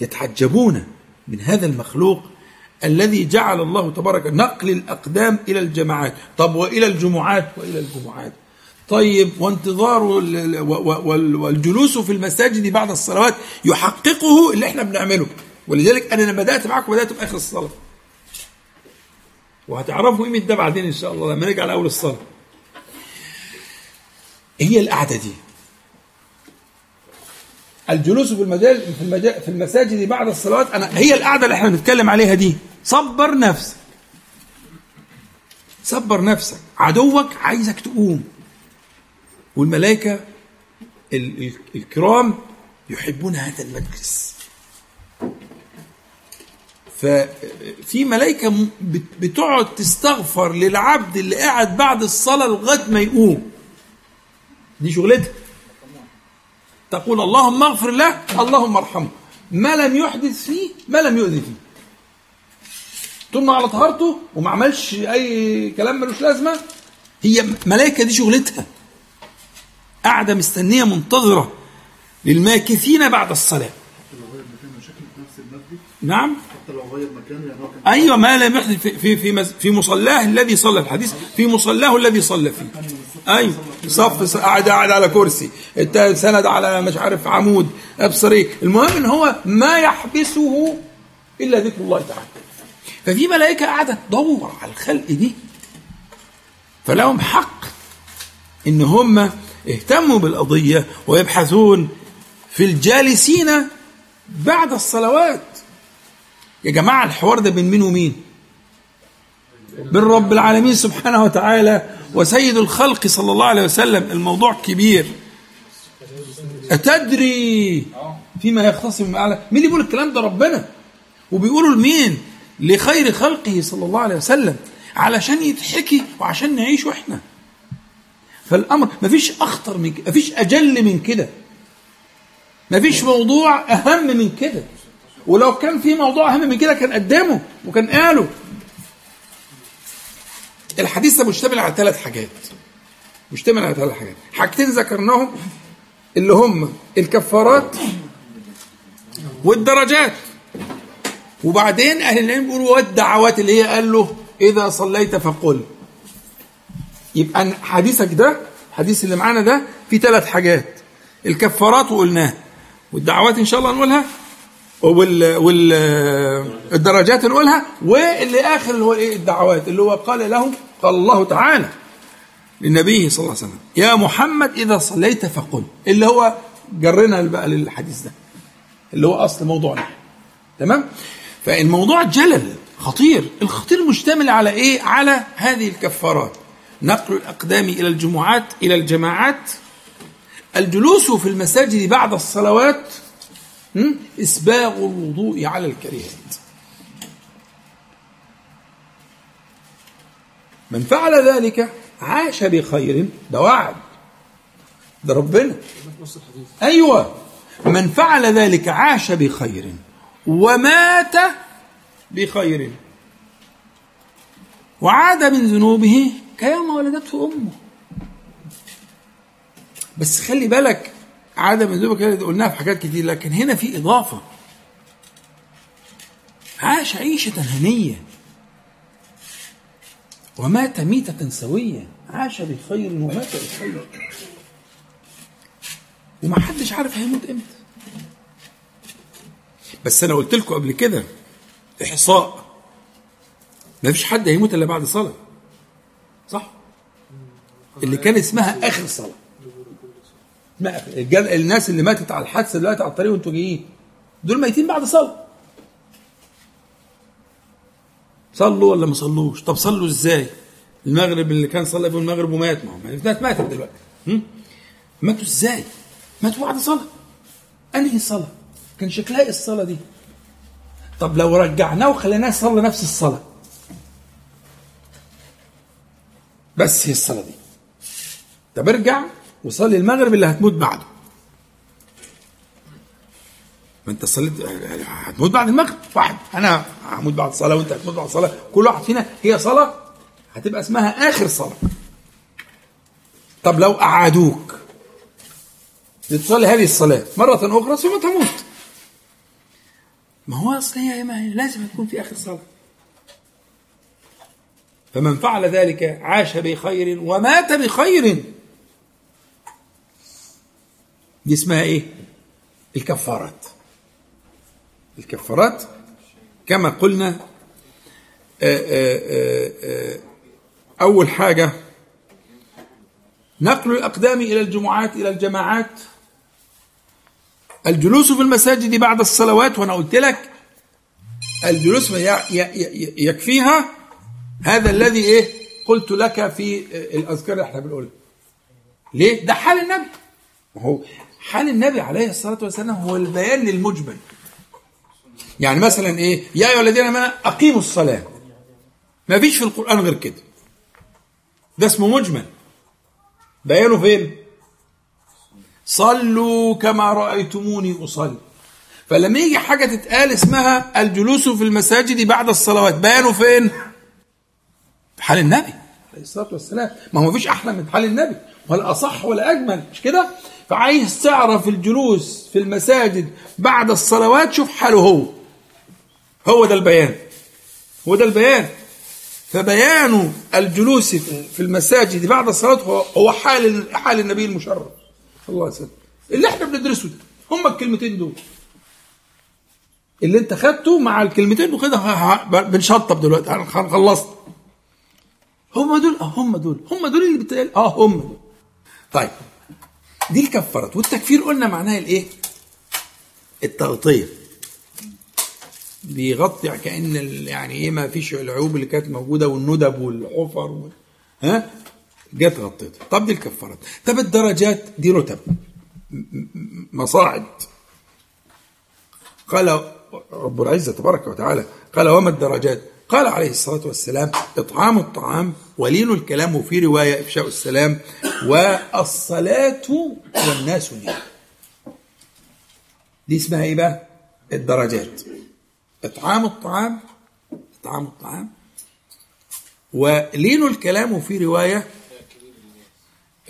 يتعجبون من هذا المخلوق الذي جعل الله تبارك نقل الأقدام إلى الجماعات. طب وإلى الجمعات؟ وإلى الجمعات. طيب وانتظار والجلوس في المساجد بعد الصلوات يحققه اللي إحنا بنعمله. ولذلك أنا لما بدأت معاكم بدأت بآخر الصلاة. وهتعرفوا قيمة ده بعدين إن شاء الله لما نرجع لأول الصلاة. هي القعدة دي. الجلوس في المجال في المجال في المساجد بعد الصلوات أنا هي القعدة اللي إحنا بنتكلم عليها دي. صبر نفسك. صبر نفسك. عدوك عايزك تقوم. ال- الكرام يحبون هذا المجلس. ففي ملائكة بتقعد تستغفر للعبد اللي قاعد بعد الصلاة لغاية ما يقوم. دي شغلتها. تقول اللهم اغفر له اللهم ارحمه. ما لم يحدث فيه ما لم يؤذي فيه. طول ما على طهارته وما عملش أي كلام ملوش لازمة هي ملائكة دي شغلتها قاعدة مستنيه منتظره للماكثين بعد الصلاه حتى لو غير مكانه شكل في نفس المسجد نعم. حتى لو غير مكانه يعني أيوه ما لم يحدث في في في, في مصلاه الذي صلى الحديث. في مصلاه الذي صلى فيه. أيوه. صف قاعد قاعد على كرسي. سند على مش عارف عمود ابصر إيه المهم إن هو ما يحبسه إلا ذكر الله تعالى. ففي ملائكة قاعدة تدور على الخلق دي. فلهم حق إن هم اهتموا بالقضية ويبحثون في الجالسين بعد الصلوات. يا جماعة الحوار ده بين مين ومين؟ بين رب العالمين سبحانه وتعالى وسيد الخلق صلى الله عليه وسلم. الموضوع كبير. أتدري فيما يختصم مع مين اللي بيقول الكلام ده؟ ربنا. وبيقولوا لمين؟ لخير خلقه صلى الله عليه وسلم علشان يتحكي وعشان نعيش إحنا. فالأمر مفيش أخطر من كده مفيش أجل من كده. مفيش موضوع أهم من كده. ولو كان في موضوع أهم من كده كان قدمه وكان قاله. الحديث ده مشتمل على ثلاث حاجات. مشتمل على ثلاث حاجات. حاجتين ذكرناهم اللي هم الكفارات والدرجات. وبعدين أهل العلم بيقولوا والدعوات اللي هي قال له إذا صليت فقل. يبقى حديثك ده الحديث اللي معانا ده في ثلاث حاجات. الكفارات وقلناها. والدعوات إن شاء الله نقولها. وال وال الدرجات نقولها. واللي آخر اللي هو إيه؟ الدعوات. اللي هو قال له قال الله تعالى للنبي صلى الله عليه وسلم يا محمد إذا صليت فقل. اللي هو جرنا بقى للحديث ده. اللي هو أصل موضوعنا. تمام؟ فالموضوع جلل خطير. الخطير مشتمل على إيه؟ على هذه الكفارات. نقل الأقدام إلى الجمعات إلى الجماعات. الجلوس في المساجد بعد الصلوات? إسباغ الوضوء على الكريهات. من فعل ذلك عاش بخير ده وعد ده ربنا. أيوه. من فعل ذلك عاش بخير ومات بخير. وعاد من ذنوبه كيوم ولدته أمه. بس خلي بالك ذنوبه كده قلناها في حاجات كتير لكن هنا في إضافة. عاش عيشة هنية. ومات ميتة سوية. عاش بخير ومات بخير. وما حدش عارف هيموت إمتى. بس أنا قلت لكم قبل كده إحصاء. ما فيش حد هيموت إلا بعد صلاة. صح؟ اللي كان اسمها آخر صلاة. الناس اللي ماتت على الحادثة دلوقتي على الطريق وانتوا جايين. دول ميتين بعد صلاة. صلوا ولا ما صلوش؟ طب صلوا إزاي؟ المغرب اللي كان صلى فيه المغرب ومات. ما هو الناس ماتت دلوقتي؟ ماتوا إزاي؟ ماتوا بعد صلاة. انهي صلاة؟ كان شكلها إيه الصلاة دي؟ طب لو رجعناه وخليناه يصلي نفس الصلاة. بس هي الصلاة دي. طب ارجع وصلي المغرب اللي هتموت بعده. ما انت صليت هتموت بعد المغرب. واحد أنا هموت بعد الصلاه وانت هتموت بعد الصلاه كل واحد فينا هي صلاة هتبقى اسمها آخر صلاة. طب لو أعادوك لتصلي هذه الصلاة مرة أخرى ثم تموت. ما هو اصل هي لازم تكون في آخر صلاة. فمن فعل ذلك عاش بخير ومات بخير. دي اسمها إيه؟ الكفارات. الكفارات كما قلنا آآ آآ آآ أول حاجة نقل الأقدام إلى الجمعات إلى الجماعات. الجلوس في المساجد بعد الصلوات وأنا قلت لك الجلوس يكفيها هذا الذي إيه؟ قلت لك في الأذكار اللي إحنا بنقولها. ليه؟ ده حال النبي. هو حال النبي عليه الصلاة والسلام هو البيان للمجمل. يعني مثلا إيه؟ يا أيها الذين آمنوا أقيموا الصلاة. ما فيش في القرآن غير كده. ده اسمه مجمل. بيانه فين؟ صلوا كما رأيتموني أصلي. فلما يجي حاجة تتقال اسمها الجلوس في المساجد بعد الصلوات بيانه فين؟ في حال النبي. عليه الصلاة والسلام. ما هو مفيش أحلى من حال النبي. ولا أصح ولا أجمل. مش كده؟ فعايز تعرف الجلوس في المساجد بعد الصلوات شوف حاله هو. هو ده البيان. هو ده البيان. فبيان الجلوس في المساجد بعد الصلاة هو حال حال النبي المشرف. صلى الله عليه وسلم. اللي إحنا بندرسه ده. هم الكلمتين دول. اللي أنت خدته مع الكلمتين وكده بنشطب دلوقتي. خلصت. هم دول؟ آه هم دول. هم دول اللي بتقال آه هم دول. طيب. دي الكفارات. والتكفير قلنا معناها الإيه؟ التغطية. بيغطي ال- يعني إيه ما فيش العيوب اللي كانت موجودة والندب والحفر وال... ها؟ جت غطيتها. طب دي الكفارات. طب الدرجات؟ دي رتب. مصاعد. قال رب العزة تبارك وتعالى قال وما الدرجات؟ قال عليه الصلاة والسلام إطعام الطعام ولين الكلام وفي رواية إفشاء السلام والصلاه والناس نيام دي اسمها إيه بقى؟ الدرجات. إطعام الطعام إطعام الطعام ولين الكلام وفي رواية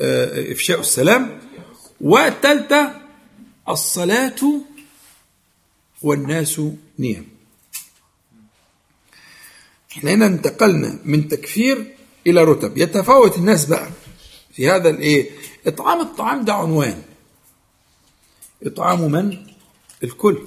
آه، إفشاء السلام والثالثه الصلاه والناس نيام. إحنا هنا انتقلنا من تكفير إلى رتب. يتفاوت الناس بقى في هذا الإيه؟ إطعام الطعام ده عنوان. إطعام من؟ الكل.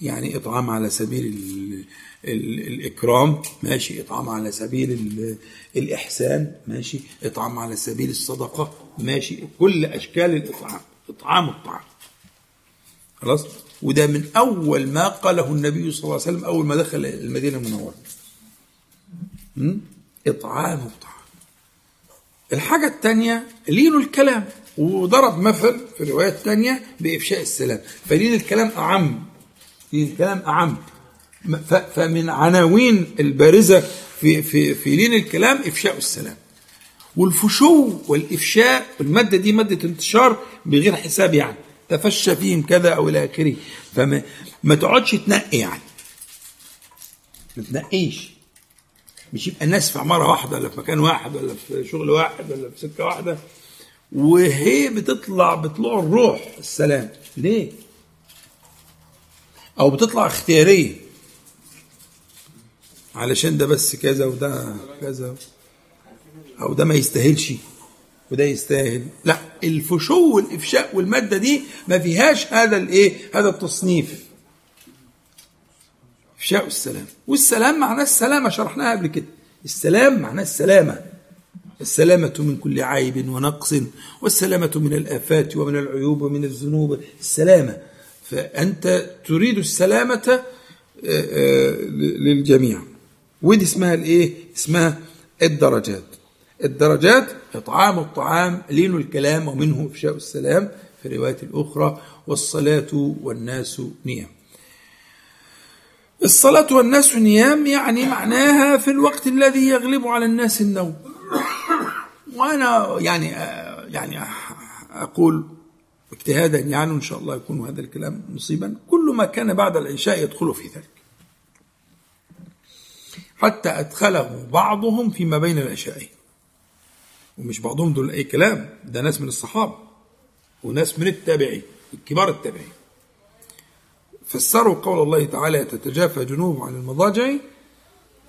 يعني إطعام على سبيل ال ال الإكرام ماشي. إطعام على سبيل ال الإحسان ماشي. إطعام على سبيل الصدقة ماشي. كل أشكال الإطعام. إطعام الطعام. خلاص؟ وده من أول ما قاله النبي صلى الله عليه وسلم أول ما دخل المدينة المنورة? إطعام الطعام الحاجة الثانية لين الكلام وضرب مثل في روايات تانية بإفشاء السلام. فلين الكلام أعم. لين الكلام أعم. فمن عناوين البارزة في في في لين الكلام إفشاء السلام. والفشو والإفشاء المادة دي مادة انتشار بغير حساب يعني. تفشى فيهم كذا أو إلى آخره. فما ما تقعدش تنقي يعني. ما تنقيش. مش يبقى الناس في عمارة واحدة ولا في مكان واحد ولا في شغل واحد ولا في سكة واحدة. وهي بتطلع بطلوع الروح السلام. ليه؟ أو بتطلع اختيارية. علشان ده بس كذا وده كذا أو ده ما يستاهلش. وده يستاهل. لا الفشو والإفشاء والمادة دي ما فيهاش هذا الإيه هذا التصنيف. إفشاء السلام والسلام معناه السلامة شرحناها قبل كده. السلام معناه السلامة. السلامة من كل عيب ونقص والسلامة من الآفات ومن العيوب ومن الذنوب. السلامة. فأنت تريد السلامة آه، آه، للجميع. ودي اسمها الإيه؟ اسمها الدرجات. الدرجات إطعام الطعام لين الكلام ومنه إفشاء السلام في الرواية الأخرى والصلاة والناس نيام. الصلاة والناس نيام يعني معناها في الوقت الذي يغلب على الناس النوم. وأنا يعني يعني أقول اجتهادا يعني وإن شاء الله يكون هذا الكلام مصيبا. كل ما كان بعد العشاء يدخل في ذلك. حتى أدخله بعضهم فيما بين العشاءين. ومش بعضهم دول أي كلام. ده ناس من الصحابة وناس من التابعين كبار التابعين. فسروا قول الله تعالى تتجافى جنوبهم عن المضاجع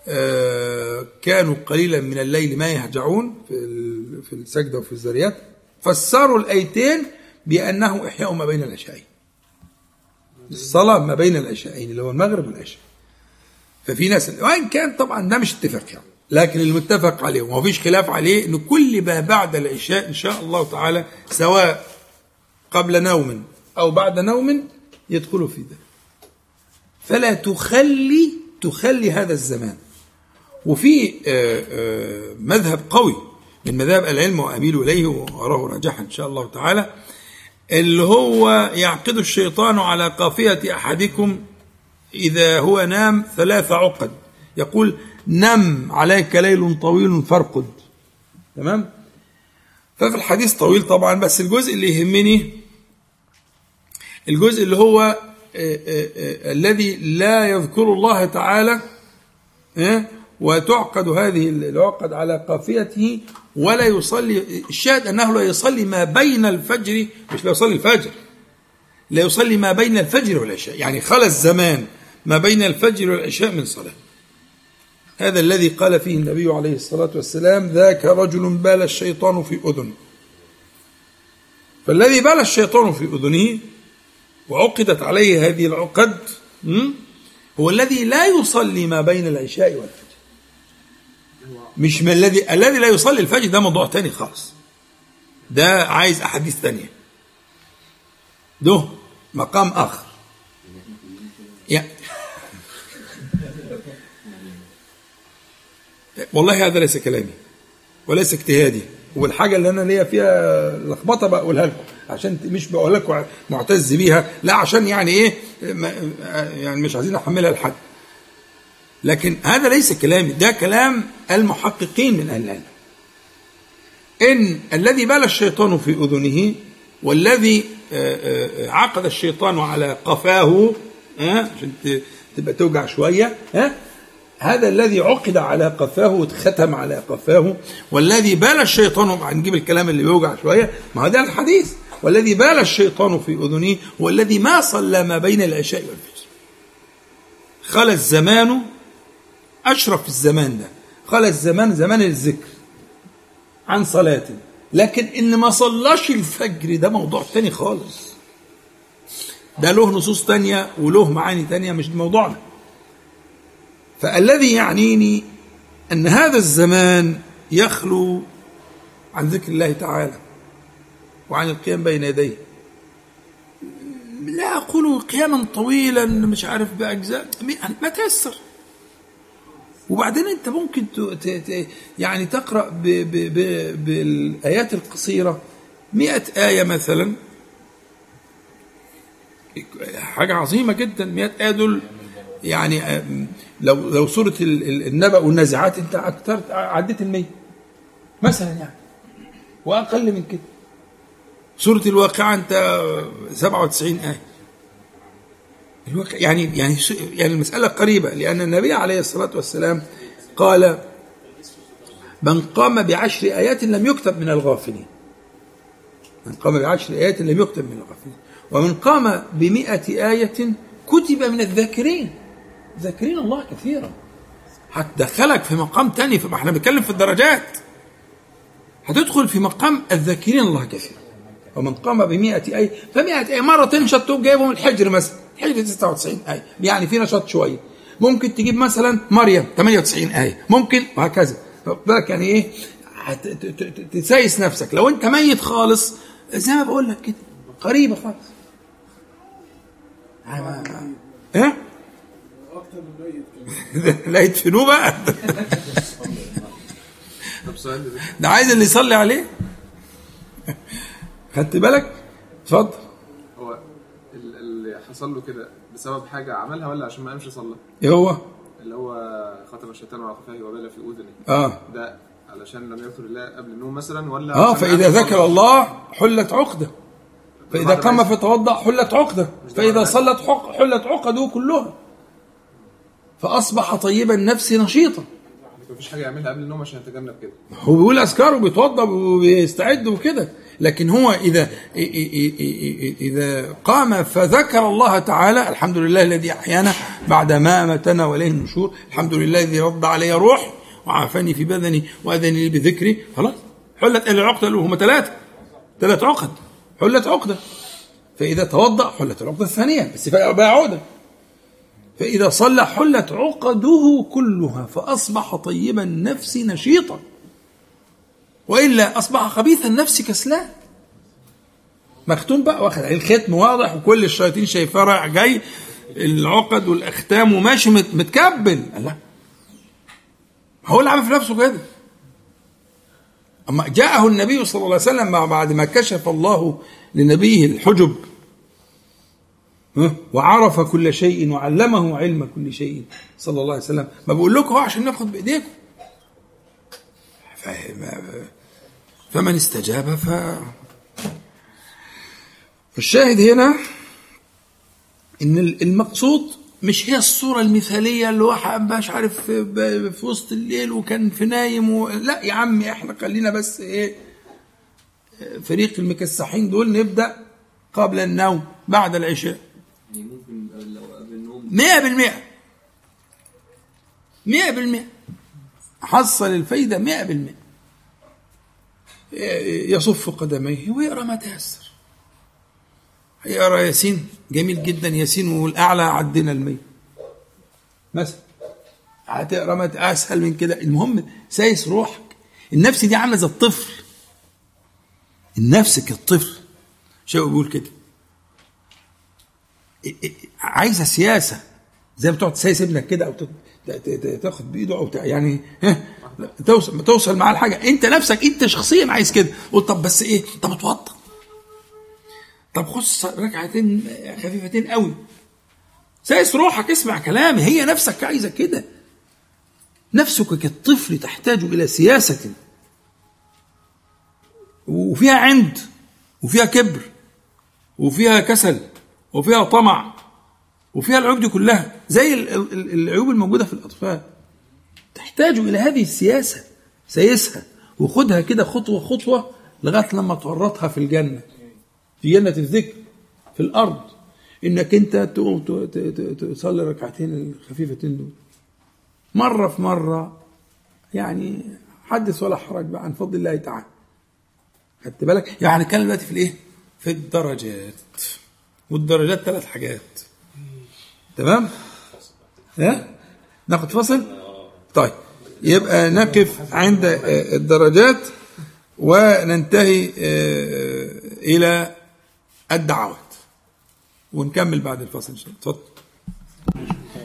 آه، كانوا قليلا من الليل ما يهجعون في في السجدة وفي الذريات فسروا الآيتين بأنه إحياء ما بين العشاءين. الصلاة ما بين العشاءين اللي هو المغرب والعشاء. ففي ناس وإن كان طبعا ده مش اتفاق يعني. لكن المتفق عليه وما فيش خلاف عليه ان كل ما بعد العشاء إن شاء الله تعالى سواء قبل نوم أو بعد نوم يدخل في ذلك. فلا تخلي تخلي هذا الزمان. وفي آه، آه، مذهب قوي من مذاهب العلم وأميل إليه وأراه راجحا إن شاء الله تعالى اللي هو يعقد الشيطان على قافية أحدكم إذا هو نام ثلاث عقد. يقول نم عليك ليل طويل فارقد. تمام؟ ففي الحديث طويل طبعا بس الجزء اللي يهمني الجزء اللي هو آه، آه، آه، الذي لا يذكر الله تعالى وتعقد هذه العقد على قافيته ولا يصلي الشاهد أنه لا يصلي ما بين الفجر مش لا يصلي الفجر لا يصلي ما بين الفجر والعشاء. يعني خلى الزمان ما بين الفجر والعشاء من صلاة هذا الذي قال فيه النبي عليه الصلاة والسلام ذاك رجل بال الشيطان في أذن. فالذي بال الشيطان في أذنه وعقدت عليه هذه العقد? هو الذي لا يصلي ما بين العشاء والفجر. مش من الذي الذي لا يصلي الفجر ده موضوع تاني خالص. ده عايز أحاديث تانية. ده مقام آخر يعني والله هذا ليس كلامي وليس اجتهادي والحاجة اللي أنا ليا فيها لخبطة بقولها لكم عشان مش بقول لكم معتز بيها لا عشان يعني إيه يعني مش عايزين نحملها لحد. لكن هذا ليس كلامي ده كلام المحققين من أهل العلم. إن الذي بال الشيطان في أذنه والذي عقد الشيطان على قفاه عشان تبقى توجع شوية ها هذا الذي عقد على قفاه واتختم على قفاه والذي بال الشيطان هنجيب الكلام اللي بيوجع شوية ما هو ده الحديث. والذي بال الشيطان في أذنه هو الذي ما صلى ما بين العشاء والفجر. خلى الزمان أشرف الزمان ده. خلى الزمان زمان الذكر عن صلاة. لكن إن ما صلاش الفجر ده موضوع تاني خالص. ده له نصوص تانية وله معاني تانية مش موضوعنا. فالذي يعنيني أن هذا الزمان يخلو عن ذكر الله تعالى وعن القيام بين يديه. لا أقول قياما طويلا مش عارف بأجزاء ما تيسر. وبعدين أنت ممكن يعني تقرأ بالآيات القصيرة مئة آية مثلا. حاجة عظيمة جدا 100 آية دول. يعني آم، لو لو ال- ال- النبأ والنازعات أنت أكثر عديت المية مثلا يعني وأقل من كده. سورة الواقعة أنت 97 آية. الواقع يعني يعني يعني المسألة قريبة لأن النبي عليه الصلاة والسلام قال من قام بعشر آيات لم يكتب من الغافلين. من قام بعشر آيات لم يكتب من الغافلين. ومن قام بمئة آية كتب من الذاكرين. ذاكرين الله كثيرا. هتدخلك في مقام تاني فما إحنا بنتكلم في الدرجات. هتدخل في مقام الذاكرين الله كثيرا. ومن قام بمئة آية فمئة آية مرة تنشط تقوم جايبهم الحجر مثلا. الحجر 99 آية يعني في نشاط شوية ممكن تجيب مثلا مريم 98 آية ممكن وهكذا. بالك يعني إيه؟ ت- تسايس نفسك. لو أنت ميت خالص زي ما بقول لك كده. قريبة خالص. إيه؟ أكتر من ميت كمان. لا يدفنوه بقى. طب سؤال ده عايز اللي يصلي عليه. خدت بالك؟ اتفضل. هو ال- اللي حصل له كده بسبب حاجة عملها ولا عشان ما قامش صلى إيه هو؟ اللي هو ختم الشيطان على خفاه وبال في أذنه. آه. ده علشان لم يذكر الله قبل النوم مثلا ولا آه فإذا ذكر؟ الله حلت عقدة. فإذا قام فتوضا حلت عقدة. فإذا صلت حق حلت عقده كلها. فأصبح طيب النفس نشيطا. مفيش حاجة يعملها قبل النوم عشان يتجنب كده. هو بيقول اذكار وبيتوضا وبيستعد وكده. لكن هو إذا إذا قام فذكر الله تعالى الحمد لله الذي أحيانا بعد ما أماتنا وإليه النشور الحمد لله الذي رد علي روح وعافاني في بدني وأذن لي بذكري. خلاص. حلت العقدة اللي هم ثلاثة ثلاث عقد. حلت عقدة. فإذا توضأ حلت العقدة الثانية. بس بقى عقدة. فإذا صلى حلت عقده كلها فأصبح طيب النفس نشيطا. وإلا أصبح خبيث النفس كسلان. مختوم بقى واخد الختم واضح وكل الشياطين شايفاه رايح جاي العقد والأختام وماشي مت- متكبل. الله هو اللي عمل في نفسه كده. أما جاءه النبي صلى الله عليه وسلم بعد ما كشف الله لنبيه الحجب؟ وعرف كل شيء وعلمه علم كل شيء صلى الله عليه وسلم. ما بقول لكم هو عشان ناخد بإيديكم. فمن استجاب ف الشاهد هنا إن المقصود مش هي الصورة المثالية اللي واحد مش عارف في وسط الليل وكان في نايم و... لا يا عمي إحنا خلينا بس إيه فريق المكسحين دول نبدأ قبل النوم بعد العشاء. يعني ممكن لو قبل النوم مئة بالمئة مئة بالمئة حصل الفايدة مئة بالمئة يصف قدميه ويقرأ ما تيسر. يقرأ ياسين. جميل جدا ياسين والأعلى عدنا المية. مثلا هتقرأ ما أسهل من كده. المهم سايس روحك. النفس دي عاملة زي الطفل. النفس كالطفل. شيء بيقول كده. عايزة سياسة. زي ما تقعد تسايس ابنك كده أو تاخد بإيده أو يعني ها توصل توصل معاه الحاجة أنت نفسك أنت شخصيا عايز كده. قلت طب بس إيه؟ طب اتوضى طب خش ركعتين خفيفتين قوي. سايس روحك اسمع كلامي. هي نفسك عايزة كده. نفسك كالطفل تحتاج إلى سياسة. وفيها عند وفيها كبر وفيها كسل. وفيها طمع وفيها العيوب دي كلها زي ال- ال- العيوب الموجودة في الأطفال. تحتاج إلى هذه السياسة سيسها وخدها كده خطوة خطوة لغاية لما تورطها في الجنة في جنة الذكر في الأرض. إنك أنت تقوم تصلي ركعتين الخفيفتين دول. مرة في مرة يعني حدث ولا حرج بقى عن فضل الله تعالى. خدت بالك؟ يعني هنتكلم دلوقتي في الإيه؟ في الدرجات. والدرجات ثلاث حاجات. تمام؟ ها؟ ناخد فصل طيب. يبقى نقف عند آه، الدرجات وننتهي آه، إلى الدعوات. ونكمل بعد الفصل إن شاء الله. اتفضل.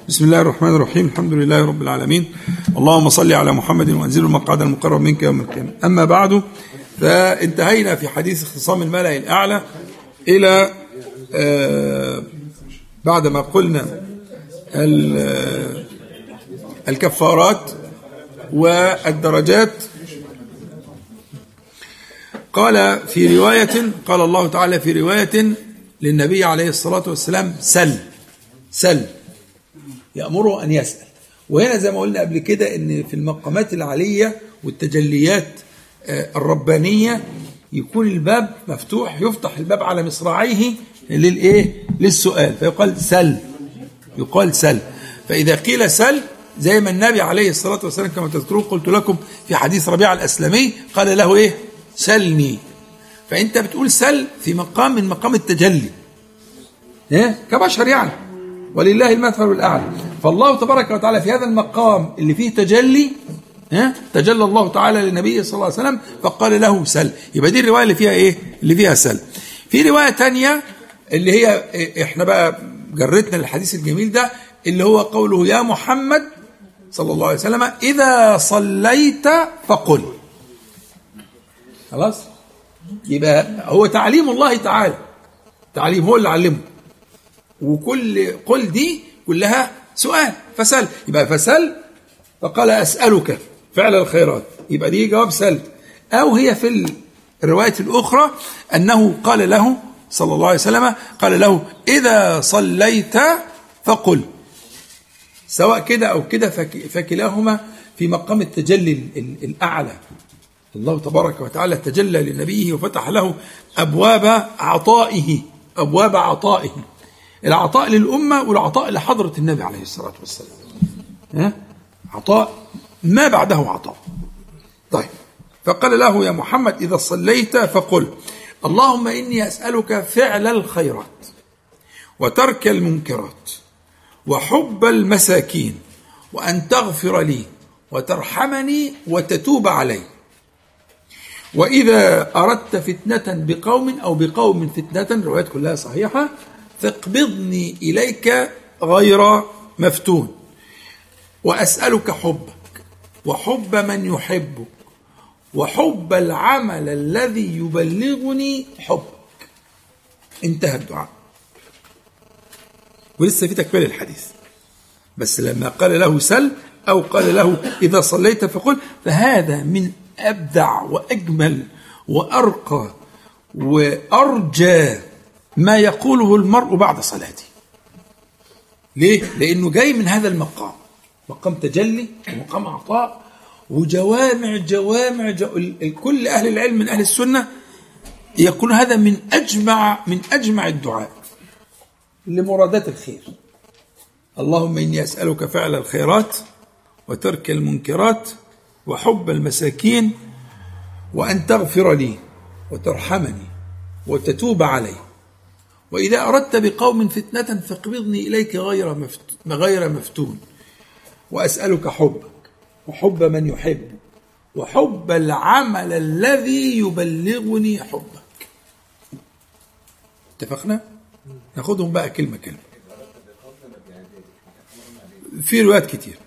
بسم الله الرحمن الرحيم. الحمد لله رب العالمين. اللهم صل على محمد وانزل المقعد المقرب منك يوم القيامة. أما بعد فانتهينا في حديث اختصام الملأ الأعلى إلى آه، بعدما قلنا ال- آه، الكفارات والدرجات قال في رواية قال الله تعالى في رواية للنبي عليه الصلاة والسلام سل سل يأمره أن يسأل. وهنا زي ما قلنا قبل كده إن في المقامات العالية والتجليات آه، الربانية يكون الباب مفتوح يفتح الباب على مصراعيه للايه للسؤال. فيقال سل. يقال سل. فإذا قيل سل زي ما النبي عليه الصلاة والسلام كما تذكرون قلت لكم في حديث ربيعة الأسلمي قال له إيه؟ سلني. فأنت بتقول سل في مقام من مقام التجلي. إيه؟ كبشر يعني. ولله المثل الأعلى. فالله تبارك وتعالى في هذا المقام اللي فيه تجلي ها تجلى الله تعالى للنبي صلى الله عليه وسلم فقال له سل. يبقى دي الرواية اللي فيها إيه؟ اللي فيها سل. في رواية تانية اللي هي إحنا بقى جرتنا الحديث الجميل ده اللي هو قوله يا محمد صلى الله عليه وسلم إذا صليت فقل. خلاص؟ يبقى هو تعليم الله تعالى. تعليم هو اللي علمه. وكل قل دي كلها سؤال فسل يبقى فسل فقال أسألك فعل الخيرات. يبقى دي جواب سل أو هي في الرواية الأخرى أنه قال له صلى الله عليه وسلم قال له إذا صليت فقل. سواء كده أو كده فك- فكلاهما في مقام التجلي ال- ال- الأعلى. الله تبارك وتعالى تجلى لنبيه وفتح له أبواب عطائه أبواب عطائه. العطاء للأمة والعطاء لحضرة النبي عليه الصلاة والسلام. ها؟ عطاء ما بعده عطاء. طيب فقال له يا محمد إذا صليت فقل. اللهم إني أسألك فعل الخيرات وترك المنكرات وحب المساكين وأن تغفر لي وترحمني وتتوب علي. وإذا أردت فتنة بقوم أو بقوم فتنة الروايات كلها صحيحة فاقبضني إليك غير مفتون. وأسألك حبك وحب من يحبك وحب العمل الذي يبلغني حبك. انتهى الدعاء. ولسه في تكمل الحديث بس لما قال له سل أو قال له إذا صليت فقل فهذا من أبدع وأجمل وأرقى وأرجى ما يقوله المرء بعد صلاته. ليه؟ لأنه جاي من هذا المقام. مقام تجلي ومقام عطاء وجوامع جوامع جو... كل أهل العلم من أهل السنة يقول هذا من أجمع من أجمع الدعاء لمرادات الخير. اللهم إني أسألك فعل الخيرات وترك المنكرات وحب المساكين وأن تغفر لي وترحمني وتتوب علي. وإذا أردت بقوم فتنة فاقبضني إليك غير مفت... غير مفتون. وأسألك حبك وحب من يحبك وحب العمل الذي يبلغني حبك. اتفقنا؟ ناخدهم بقى كلمة كلمة. في روايات كتير.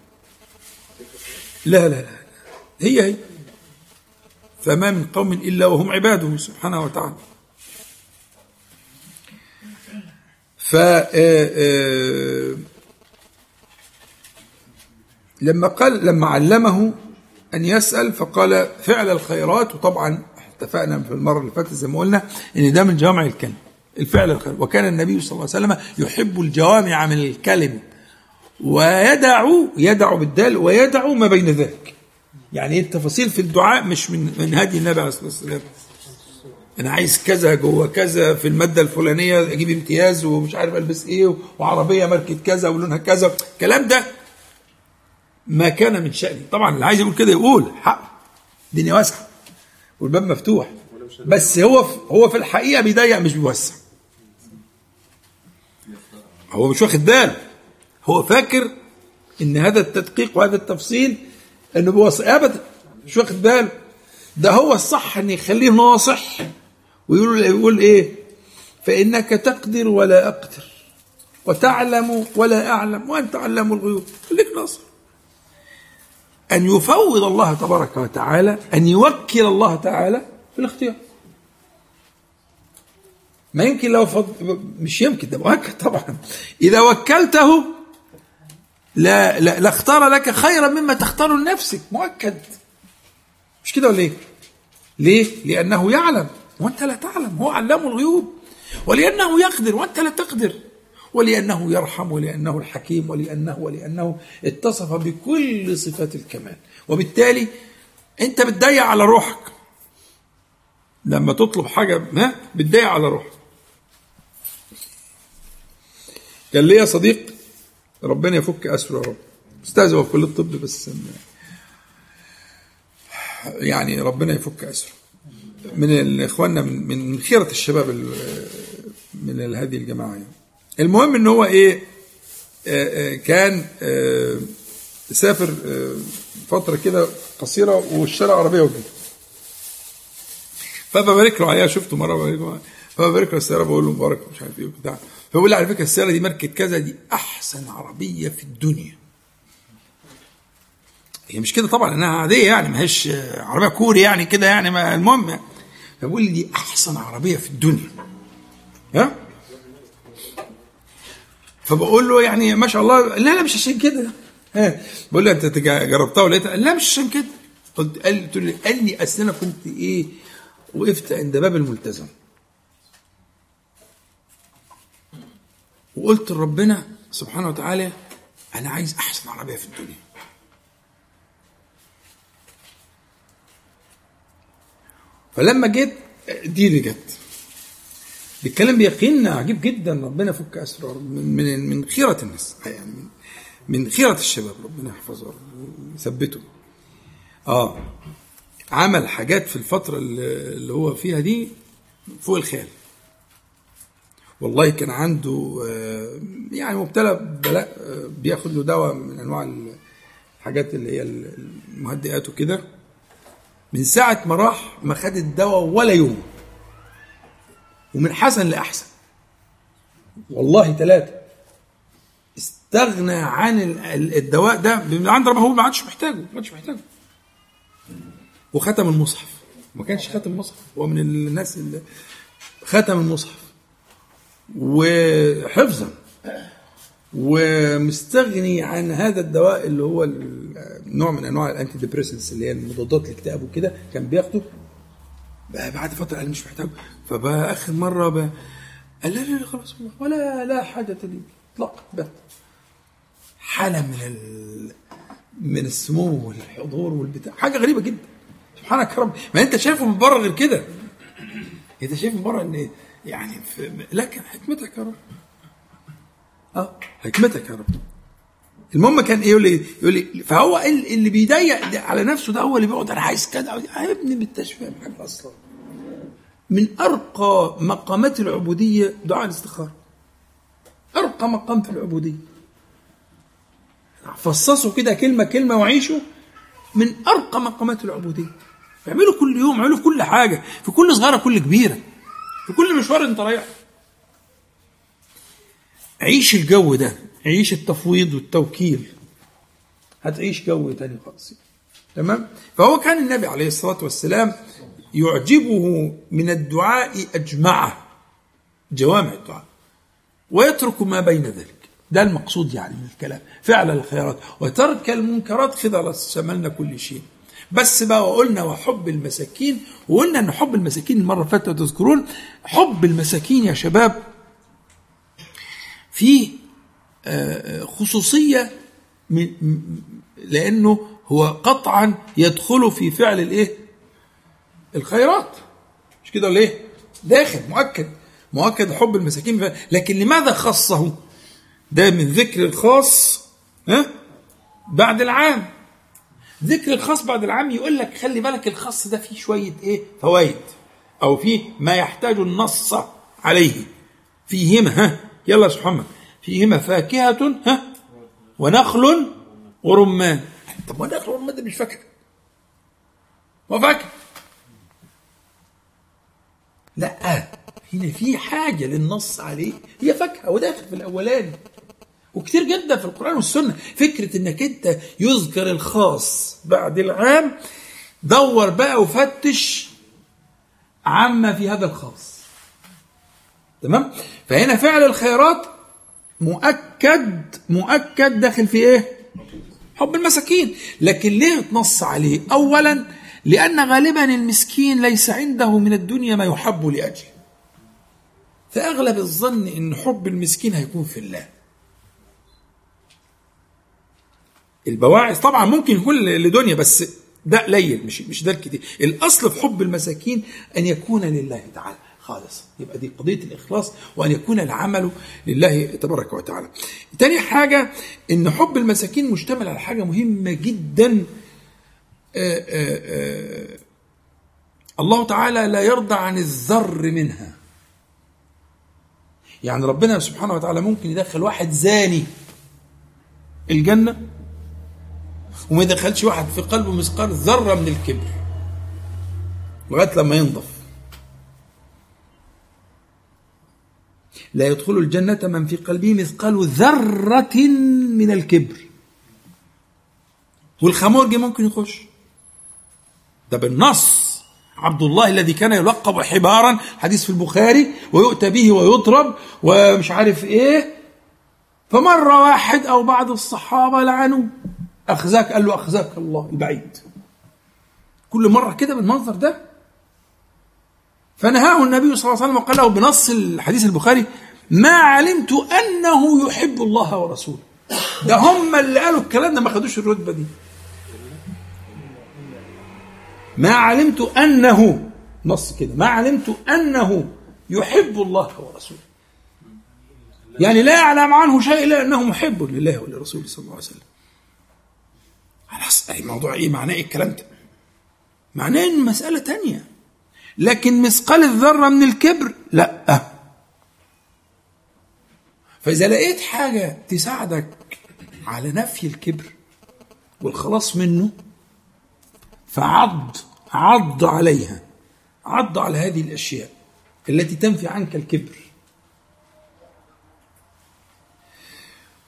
لا لا لا. هي هي. فما من قوم إلا وهم عباده سبحانه وتعالى. ف آه، آه، لما قال لما علمه أن يسأل فقال فعل الخيرات. وطبعا اتفقنا في المرة اللي فاتت زي ما قلنا إن ده من جوامع الكلم الفعل الخير. وكان النبي صلى الله عليه وسلم يحب الجوامع من الكلم ويدع يدع بالدال ويدع ما بين ذلك. يعني التفاصيل في الدعاء مش من من هدي النبي عليه الصلاة والسلام. أنا عايز كذا جوه كذا في المادة الفلانية أجيب امتياز ومش عارف ألبس إيه وعربية ماركة كذا ولونها كذا. الكلام ده ما كان من شأني طبعا اللي عايز يقول كده يقول حق. الدنيا واسعة. والباب مفتوح. بس هو هو في الحقيقة بيضيق مش بيوسع. هو مش واخد باله هو فاكر إن هذا التدقيق وهذا التفصيل إنه بوص ابدا. مش واخد باله ده هو الصح إن يخليه ناصح ويقول يقول إيه؟ فإنك تقدر ولا أقدر. وتعلم ولا أعلم. وأنت علام الغيوب. خليك ناصح. أن يفوض الله تبارك وتعالى أن يوكل الله تعالى في الاختيار. ما يمكن لو فض... مش يمكن ده مؤكد طبعا. إذا وكلته لا لا لاختار لك خيرا مما تختار لنفسك. مؤكد مش كده ولا إيه؟ ليه؟ لأنه يعلم وأنت لا تعلم هو علام الغيوب. ولأنه يقدر وأنت لا تقدر. ولأنه يرحم ولأنه الحكيم ولأنه ولأنه اتصف بكل صفات الكمال. وبالتالي أنت بتضيع على روحك. لما تطلب حاجة ما بتضيع على روحك. كان ليا صديق ربنا يفك أسره يا رب. أستاذ هو في كلية الطب بس يعني ربنا يفك أسره. من اخواننا من خيرة الشباب ال- من هذه الجماعة يعني. المهم إن هو إيه آه، آه، كان آه، سافر فترة كده قصيرة واشترى عربية وكده فببارك له عليها شفته له فببارك له السيارة بقول له مبارك مش عارف إيه وبتاع. فبقول لي على فكرة السيارة دي ماركة كذا دي أحسن عربية في الدنيا. هي مش كده طبعا إنها عادية يعني ما هيش عربية كوري يعني كده يعني المهم. يعني. فبقول لي دي أحسن عربية في الدنيا. ها؟ فبقول له يعني ما شاء الله لا لا مش عشان كده. ها بقول له أنت جربتها ولقيتها؟ لا مش عشان كده. قلت قال قلت له قال لي أصل أنا كنت إيه وقفت عند باب الملتزم. وقلت لربنا سبحانه وتعالى أنا عايز أحسن عربية في الدنيا. فلما جيت دي اللي جت. بيتكلم بيقين عجيب جدا ربنا يفك أسره من من خيرة الناس يعني من, من خيرة الشباب ربنا يحفظه ويثبته. آه عمل حاجات في الفترة اللي هو فيها دي فوق الخيال. والله كان عنده آه، يعني مبتلى بلاء بياخد له دواء من أنواع الحاجات اللي هي المهدئات وكده. من ساعة ما راح ما خد الدواء ولا يوم. ومن حسن لأحسن. والله ثلاثة استغنى عن ال- ال- الدواء ده من عند ربنا هو ما عادش محتاجه ما عادش محتاجه. وختم المصحف. ما كانش ختم المصحف. هو من الناس اللي ختم المصحف. وحفظا. ومستغني عن هذا الدواء اللي هو نوع من أنواع ال antidepressants اللي هي مضادات الاكتئاب وكده كان بياخده بقى بعد فترة قال مش محتاجه فبقى آخر مرة بقى قال لا لا لا خلاص ولا لا حاجة لي اطلاقا بقى حالة من ال... من السمو والحضور والبتاع. حاجة غريبة جدا. سبحانك يا رب. ما أنت شايفه من بره غير كده. أنت شايف من بره إن يعني في... لكن حكمتك يا رب. آه حكمتك يا رب. المهم كان إيه يقول لي يقول لي فهو ال- اللي بيضيق على نفسه ده هو اللي بيقعد أنا عايز كذا يا ابني ما انتش فاهم حاجة أصلا. من أرقى مقامات العبودية دعاء الاستخارة. أرقى مقام في العبودية. فصصوا كده كلمة كلمة وعيشوا من أرقى مقامات العبودية. اعملوا كل يوم اعملوا في كل حاجة في كل صغيرة كل كبيرة في كل مشوار انت رايحه. عيش الجو ده. عيش التفويض والتوكيل. هتعيش جو تاني خالص. تمام؟ فهو كان النبي عليه الصلاة والسلام يعجبه من الدعاء أجمعه جوامع الدعاء ويترك ما بين ذلك. ده المقصود يعني من الكلام. فعل الخيرات وترك المنكرات خذ شملنا كل شيء. بس بقى وقلنا وحب المساكين وقلنا إن حب المساكين المرة اللي فاتت تذكرون حب المساكين يا شباب فيه م- لأنه هو قطعا يدخل في فعل الإيه؟ الخيرات مش كده ولا إيه؟ داخل مؤكد مؤكد حب المساكين لكن لماذا خصه؟ ده من ذكر الخاص ها؟ بعد العام ذكر الخاص بعد العام يقول لك خلي بالك الخاص ده فيه شوية إيه؟ فوائد أو فيه ما يحتاج النص عليه فيهما ها يلا يا محمد فيهما فاكهة ها؟ ونخل ورمان. طب ما النخل والرمان ده مش فاكهة. ما فاكهة. لا هنا في حاجة للنص عليه. هي فاكهة وداخل في الأولاني. وكتير جدا في القرآن والسنة فكرة إنك أنت يذكر الخاص بعد العام دور بقى وفتش عما في هذا الخاص. تمام؟ فهنا فعل الخيرات مؤكد مؤكد داخل في إيه؟ حب المساكين. لكن ليه اتنص عليه؟ اولا لأن غالبا المسكين ليس عنده من الدنيا ما يحب لأجله. فأغلب الظن إن حب المسكين هيكون في الله. البواعث طبعا ممكن يكون لدنيا بس ده قليل مش مش ده الكتير. الأصل في حب المساكين أن يكون لله تعالى. خالص. يبقى دي قضية الإخلاص وأن يكون العمل لله تبارك وتعالى. تاني حاجة إن حب المساكين مشتمل على حاجة مهمة جدا. آآ آآ الله تعالى لا يرضى عن الذر منها. يعني ربنا سبحانه وتعالى ممكن يدخل واحد زاني الجنة وما يدخلش واحد في قلبه مثقال ذرة من الكبر لغاية لما ينضف. لا يدخل الجنة من في قلبه مثقال ذرة من الكبر. والخمورجي ممكن يخش. ده بالنص. عبد الله الذي كان يلقب حبارا حديث في البخاري ويؤتى به ويضرب ومش عارف إيه. فمرة واحد أو بعض الصحابة لعنوه أخزاك قال له أخزاك الله البعيد. كل مرة كده بالمنظر ده. فنهاه النبي صلى الله عليه وسلم وقال له بنص الحديث البخاري ما علمت أنه يحب الله ورسوله. ده هم اللي قالوا الكلام ده ما خدوش الرتبة دي. ما علمت أنه نص كده ما علمت أنه يحب الله ورسوله. يعني لا يعلم عنه شيء إلا أنه محب لله ولرسوله صلى الله عليه وسلم. خلاص أي موضوع إيه معناه إيه الكلام ده معناه إن مسألة تانية. لكن مثقال الذرة من الكبر لا. فإذا لقيت حاجة تساعدك على نفي الكبر والخلاص منه فعض عض عليها. عض على هذه الأشياء التي تنفي عنك الكبر.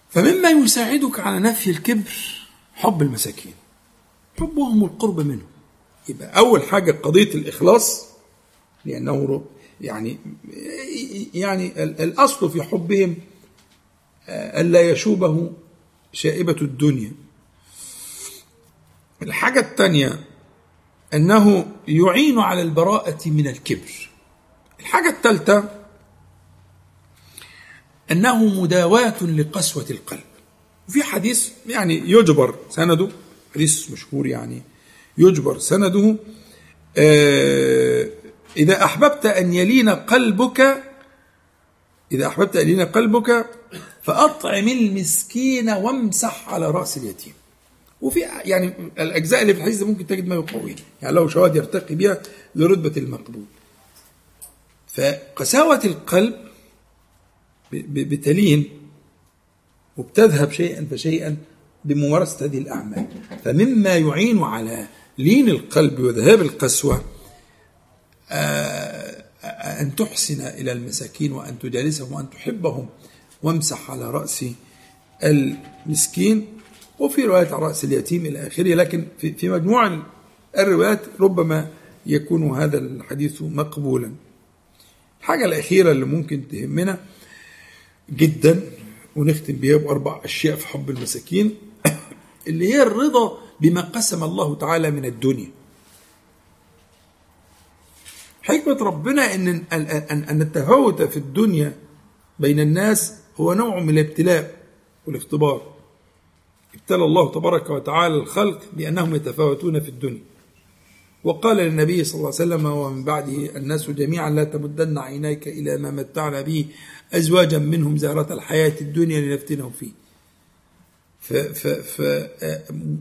فمما يساعدك على نفي الكبر حب المساكين. حبهم والقرب منهم يبقى أول حاجة قضية الإخلاص لأنه يعني يعني الأصل في حبهم ألا يشوبه شائبة الدنيا. الحاجة الثانية أنه يعين على البراءة من الكبر. الحاجة الثالثة أنه مداواة لقسوة القلب. وفي حديث يعني يجبر سنده حديث مشهور يعني يجبر سنده آه إذا أحببت أن يلين قلبك إذا أحببت أن يلين قلبك فأطعم المسكين وامسح على رأس اليتيم. وفي يعني الأجزاء اللي في الحديث ممكن تجد ما يقويه يعني له شواهد يرتقي بها لرتبة المقبول. فقساوة القلب بتلين وبتذهب شيئا فشيئا بممارسة هذه الأعمال. فمما يعين على لين القلب وذهاب القسوة أن تحسن إلى المساكين وأن تجالسهم وأن تحبهم. وامسح على رأس المسكين وفي رواية على رأس اليتيم إلى آخره لكن في مجموع الروايات ربما يكون هذا الحديث مقبولا. الحاجة الأخيرة اللي ممكن تهمنا جدا ونختم بيها بأربع أشياء في حب المساكين اللي هي الرضا بما قسم الله تعالى من الدنيا. حكمة ربنا أن أن التفاوت في الدنيا بين الناس هو نوع من الابتلاء والاختبار. ابتلى الله تبارك وتعالى الخلق بأنهم يتفاوتون في الدنيا. وقال للنبي صلى الله عليه وسلم ومن بعده الناس جميعا لا تمدن عينيك إلى ما متعنا به أزواجا منهم زهرة الحياة الدنيا لنفتنهم فيه.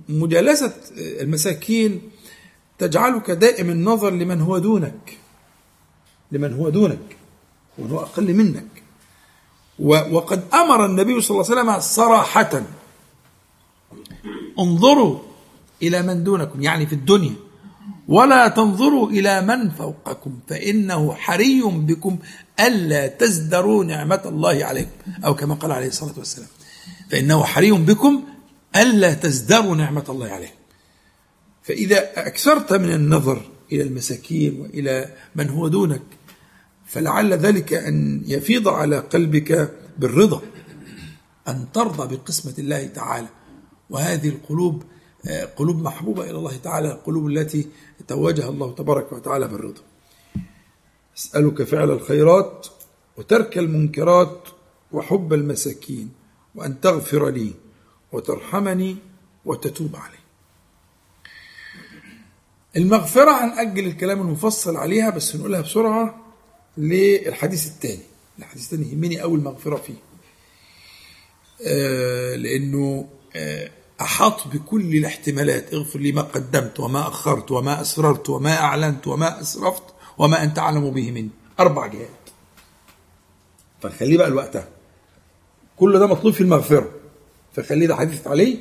فمجالسة المساكين تجعلك دائم النظر لمن هو دونك لمن هو دونك ومن هو أقل منك. وقد أمر النبي صلى الله عليه وسلم صراحة. انظروا إلى من دونكم يعني في الدنيا. ولا تنظروا إلى من فوقكم فإنه حري بكم ألا تزدروا نعمة الله عليكم أو كما قال عليه الصلاة والسلام. فإنه حري بكم ألا تزدروا نعمة الله عليكم. فإذا أكثرت من النظر إلى المساكين وإلى من هو دونك فلعل ذلك أن يفيض على قلبك بالرضا أن ترضى بقسمة الله تعالى. وهذه القلوب آه، قلوب محبوبة إلى الله تعالى القلوب التي توجها الله تبارك وتعالى بالرضا. أسألك فعل الخيرات وترك المنكرات وحب المساكين وأن تغفر لي وترحمني وتتوب علي. المغفرة هنأجل الكلام المفصل عليها بس نقولها بسرعة. للحديث الثاني. الحديث الثاني يهمني أول مغفرة فيه. آه، لأنه آه، أحاط بكل الاحتمالات. اغفر لي ما قدمت وما أخرت وما أسررت وما أعلنت وما أسرفت وما أنت أعلم به مني. أربع جهات. فخليه بقى لوقتها. كل ده مطلوب في المغفرة. فخليه ده حديث عليه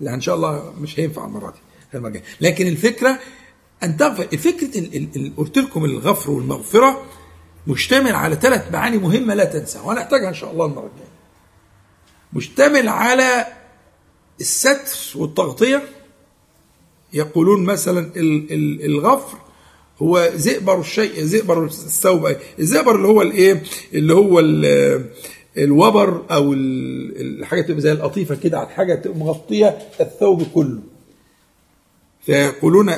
اللي إن شاء الله مش هينفع دي. المرة الجاية. لكن الفكرة أن تغفر ال- قلت لكم الغفر والمغفرة مشتمل على ثلاث معاني مهمة لا تنساها وهنحتاجها إن شاء الله المرة الجاية. مشتمل على الستر والتغطية. يقولون مثلا ال- ال- الغفر هو زئبر الشيء زئبر الثوب الزئبر اللي هو الإيه؟ اللي هو ال- الوبر أو ال- الحاجة تبقى زي القطيفة كده على حاجة تبقى مغطية الثوب كله. فيقولون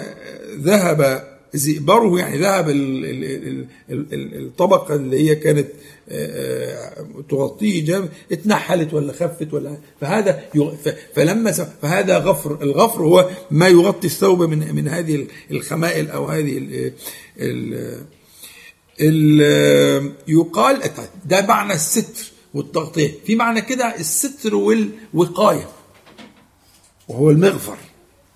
ذهب زئبره يعني ذهب ال- ال- ال- ال- ال- الطبقة اللي هي كانت آه، آه، تغطيه جامد اتنحلت ولا خفت ولا فهذا فلما فهذا غفر الغفر هو ما يغطي الثوب من من هذه الخمائل أو هذه ال ال يقال ده معنى الستر والتغطية. في معنى كده الستر والوقاية وهو المغفر.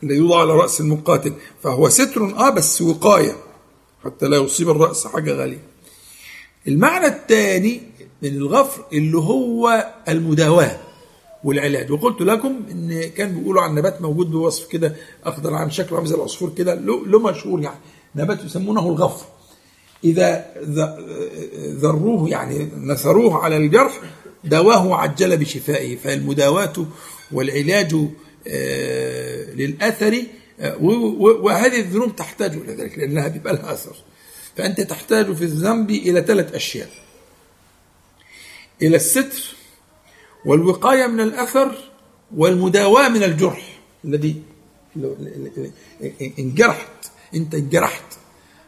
اللي يوضع على رأس المقاتل فهو ستر آه بس وقاية حتى لا يصيب الرأس حاجة غالية. المعنى الثاني من الغفر اللي هو المداواة والعلاج. وقلت لكم إن كان بيقولوا عن نبات موجود بوصف كده أخضر عن شكله عامل زي العصفور كده له مشهور يعني. نبات يسمونه الغفر. إذا ذروه يعني نثروه على الجرح دواه وعجل بشفائه فالمداواة والعلاج آه، للأثر آه، و- و- وهذه الذنوب تحتاج إلى ذلك لأنها بيبقى لها أثر. فأنت تحتاج في الذنب إلى ثلاث أشياء. إلى الستر والوقاية من الأثر والمداواة من الجرح. الذي انجرحت أنت انجرحت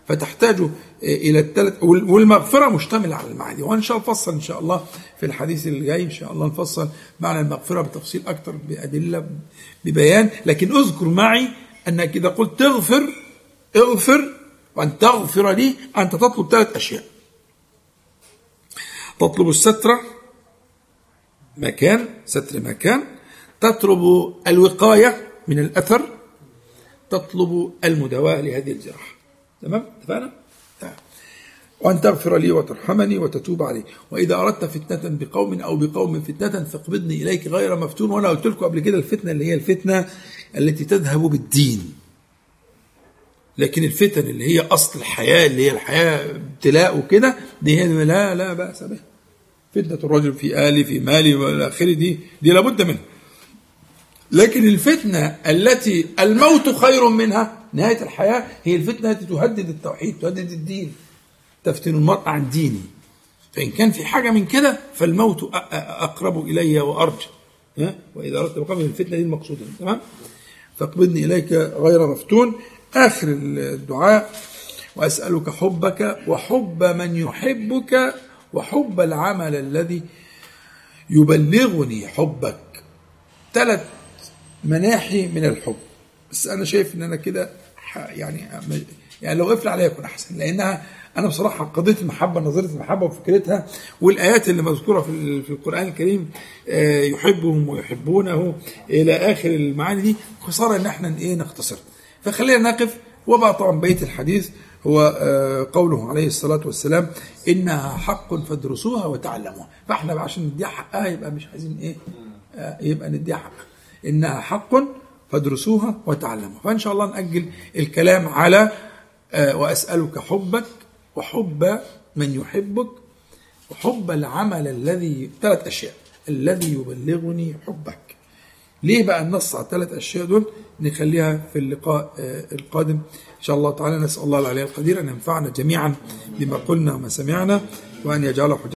فتحتاج إلى الثلاث والمغفرة مشتملة على المعاني. وإن شاء الله نفصل إن شاء الله في الحديث اللي جاي إن شاء الله نفصل معنى المغفرة بتفصيل أكثر بأدلة ببيان. لكن اذكر معي أنك إذا قلت تغفر اغفر وأن تغفر لي أنت تطلب ثلاث أشياء. تطلب الستر مكان ستر مكان. تطلب الوقاية من الأثر. تطلب المداواة لهذه الجراحة. تمام؟ اتفقنا؟ تمام. وأن تغفر لي وترحمني وتتوب علي. وإذا أردت فتنة بقوم أو بقوم فتنة فاقبضني إليك غير مفتون. وأنا قلت لكم قبل كده الفتنة اللي هي الفتنة التي تذهب بالدين. لكن الفتن اللي هي أصل الحياة اللي هي الحياة ابتلاء وكده دي هي لا لا بأس بها. فتنة الرجل في آلي في مالي وإلى آخره دي دي لابد منها. لكن الفتنة التي الموت خير منها نهاية الحياة هي الفتنة التي تهدد التوحيد تهدد الدين. تفتن المرء عن دينه. فإن كان في حاجة من كده فالموت أقرب إلي وأرجى؟ وإذا أردت بقبل الفتنة دي المقصودة تمام؟ فاقبضني إليك غير مفتون. آخر الدعاء وأسألك حبك وحب من يحبك وحب العمل الذي يبلغني حبك. ثلاث مناحي من الحب. بس أنا شايف إن أنا كده يعني يعني لو قفل عليها يكون أحسن. لأنها أنا بصراحة قضيه المحبة نظرية المحبة وفكرتها والآيات اللي مذكورة في في القرآن الكريم آه، يحبهم ويحبونه إلى آخر المعاني دي خسارة إن إحنا إيه نختصر. فخلينا نقف. وبقى طبعا بقيه الحديث هو آه، قوله عليه الصلاة والسلام إنها حق فادرسوها وتعلموها. فإحنا بقى عشان نديها حقها يبقى مش عايزين إيه آه، يبقى نديها حقها. إنها حق فادرسوها وتعلموها. فإن شاء الله نأجل الكلام على آه، وأسألك حبك وحب من يحبك وحب العمل الذي ثلاث أشياء. الذي يبلغني حبك. ليه بقى النص على الثلاث أشياء دول؟ نخليها في اللقاء آه، القادم. إن شاء الله تعالى نسأل الله العلي القدير أن ينفعنا جميعا بما قلنا وما سمعنا وأن يجعله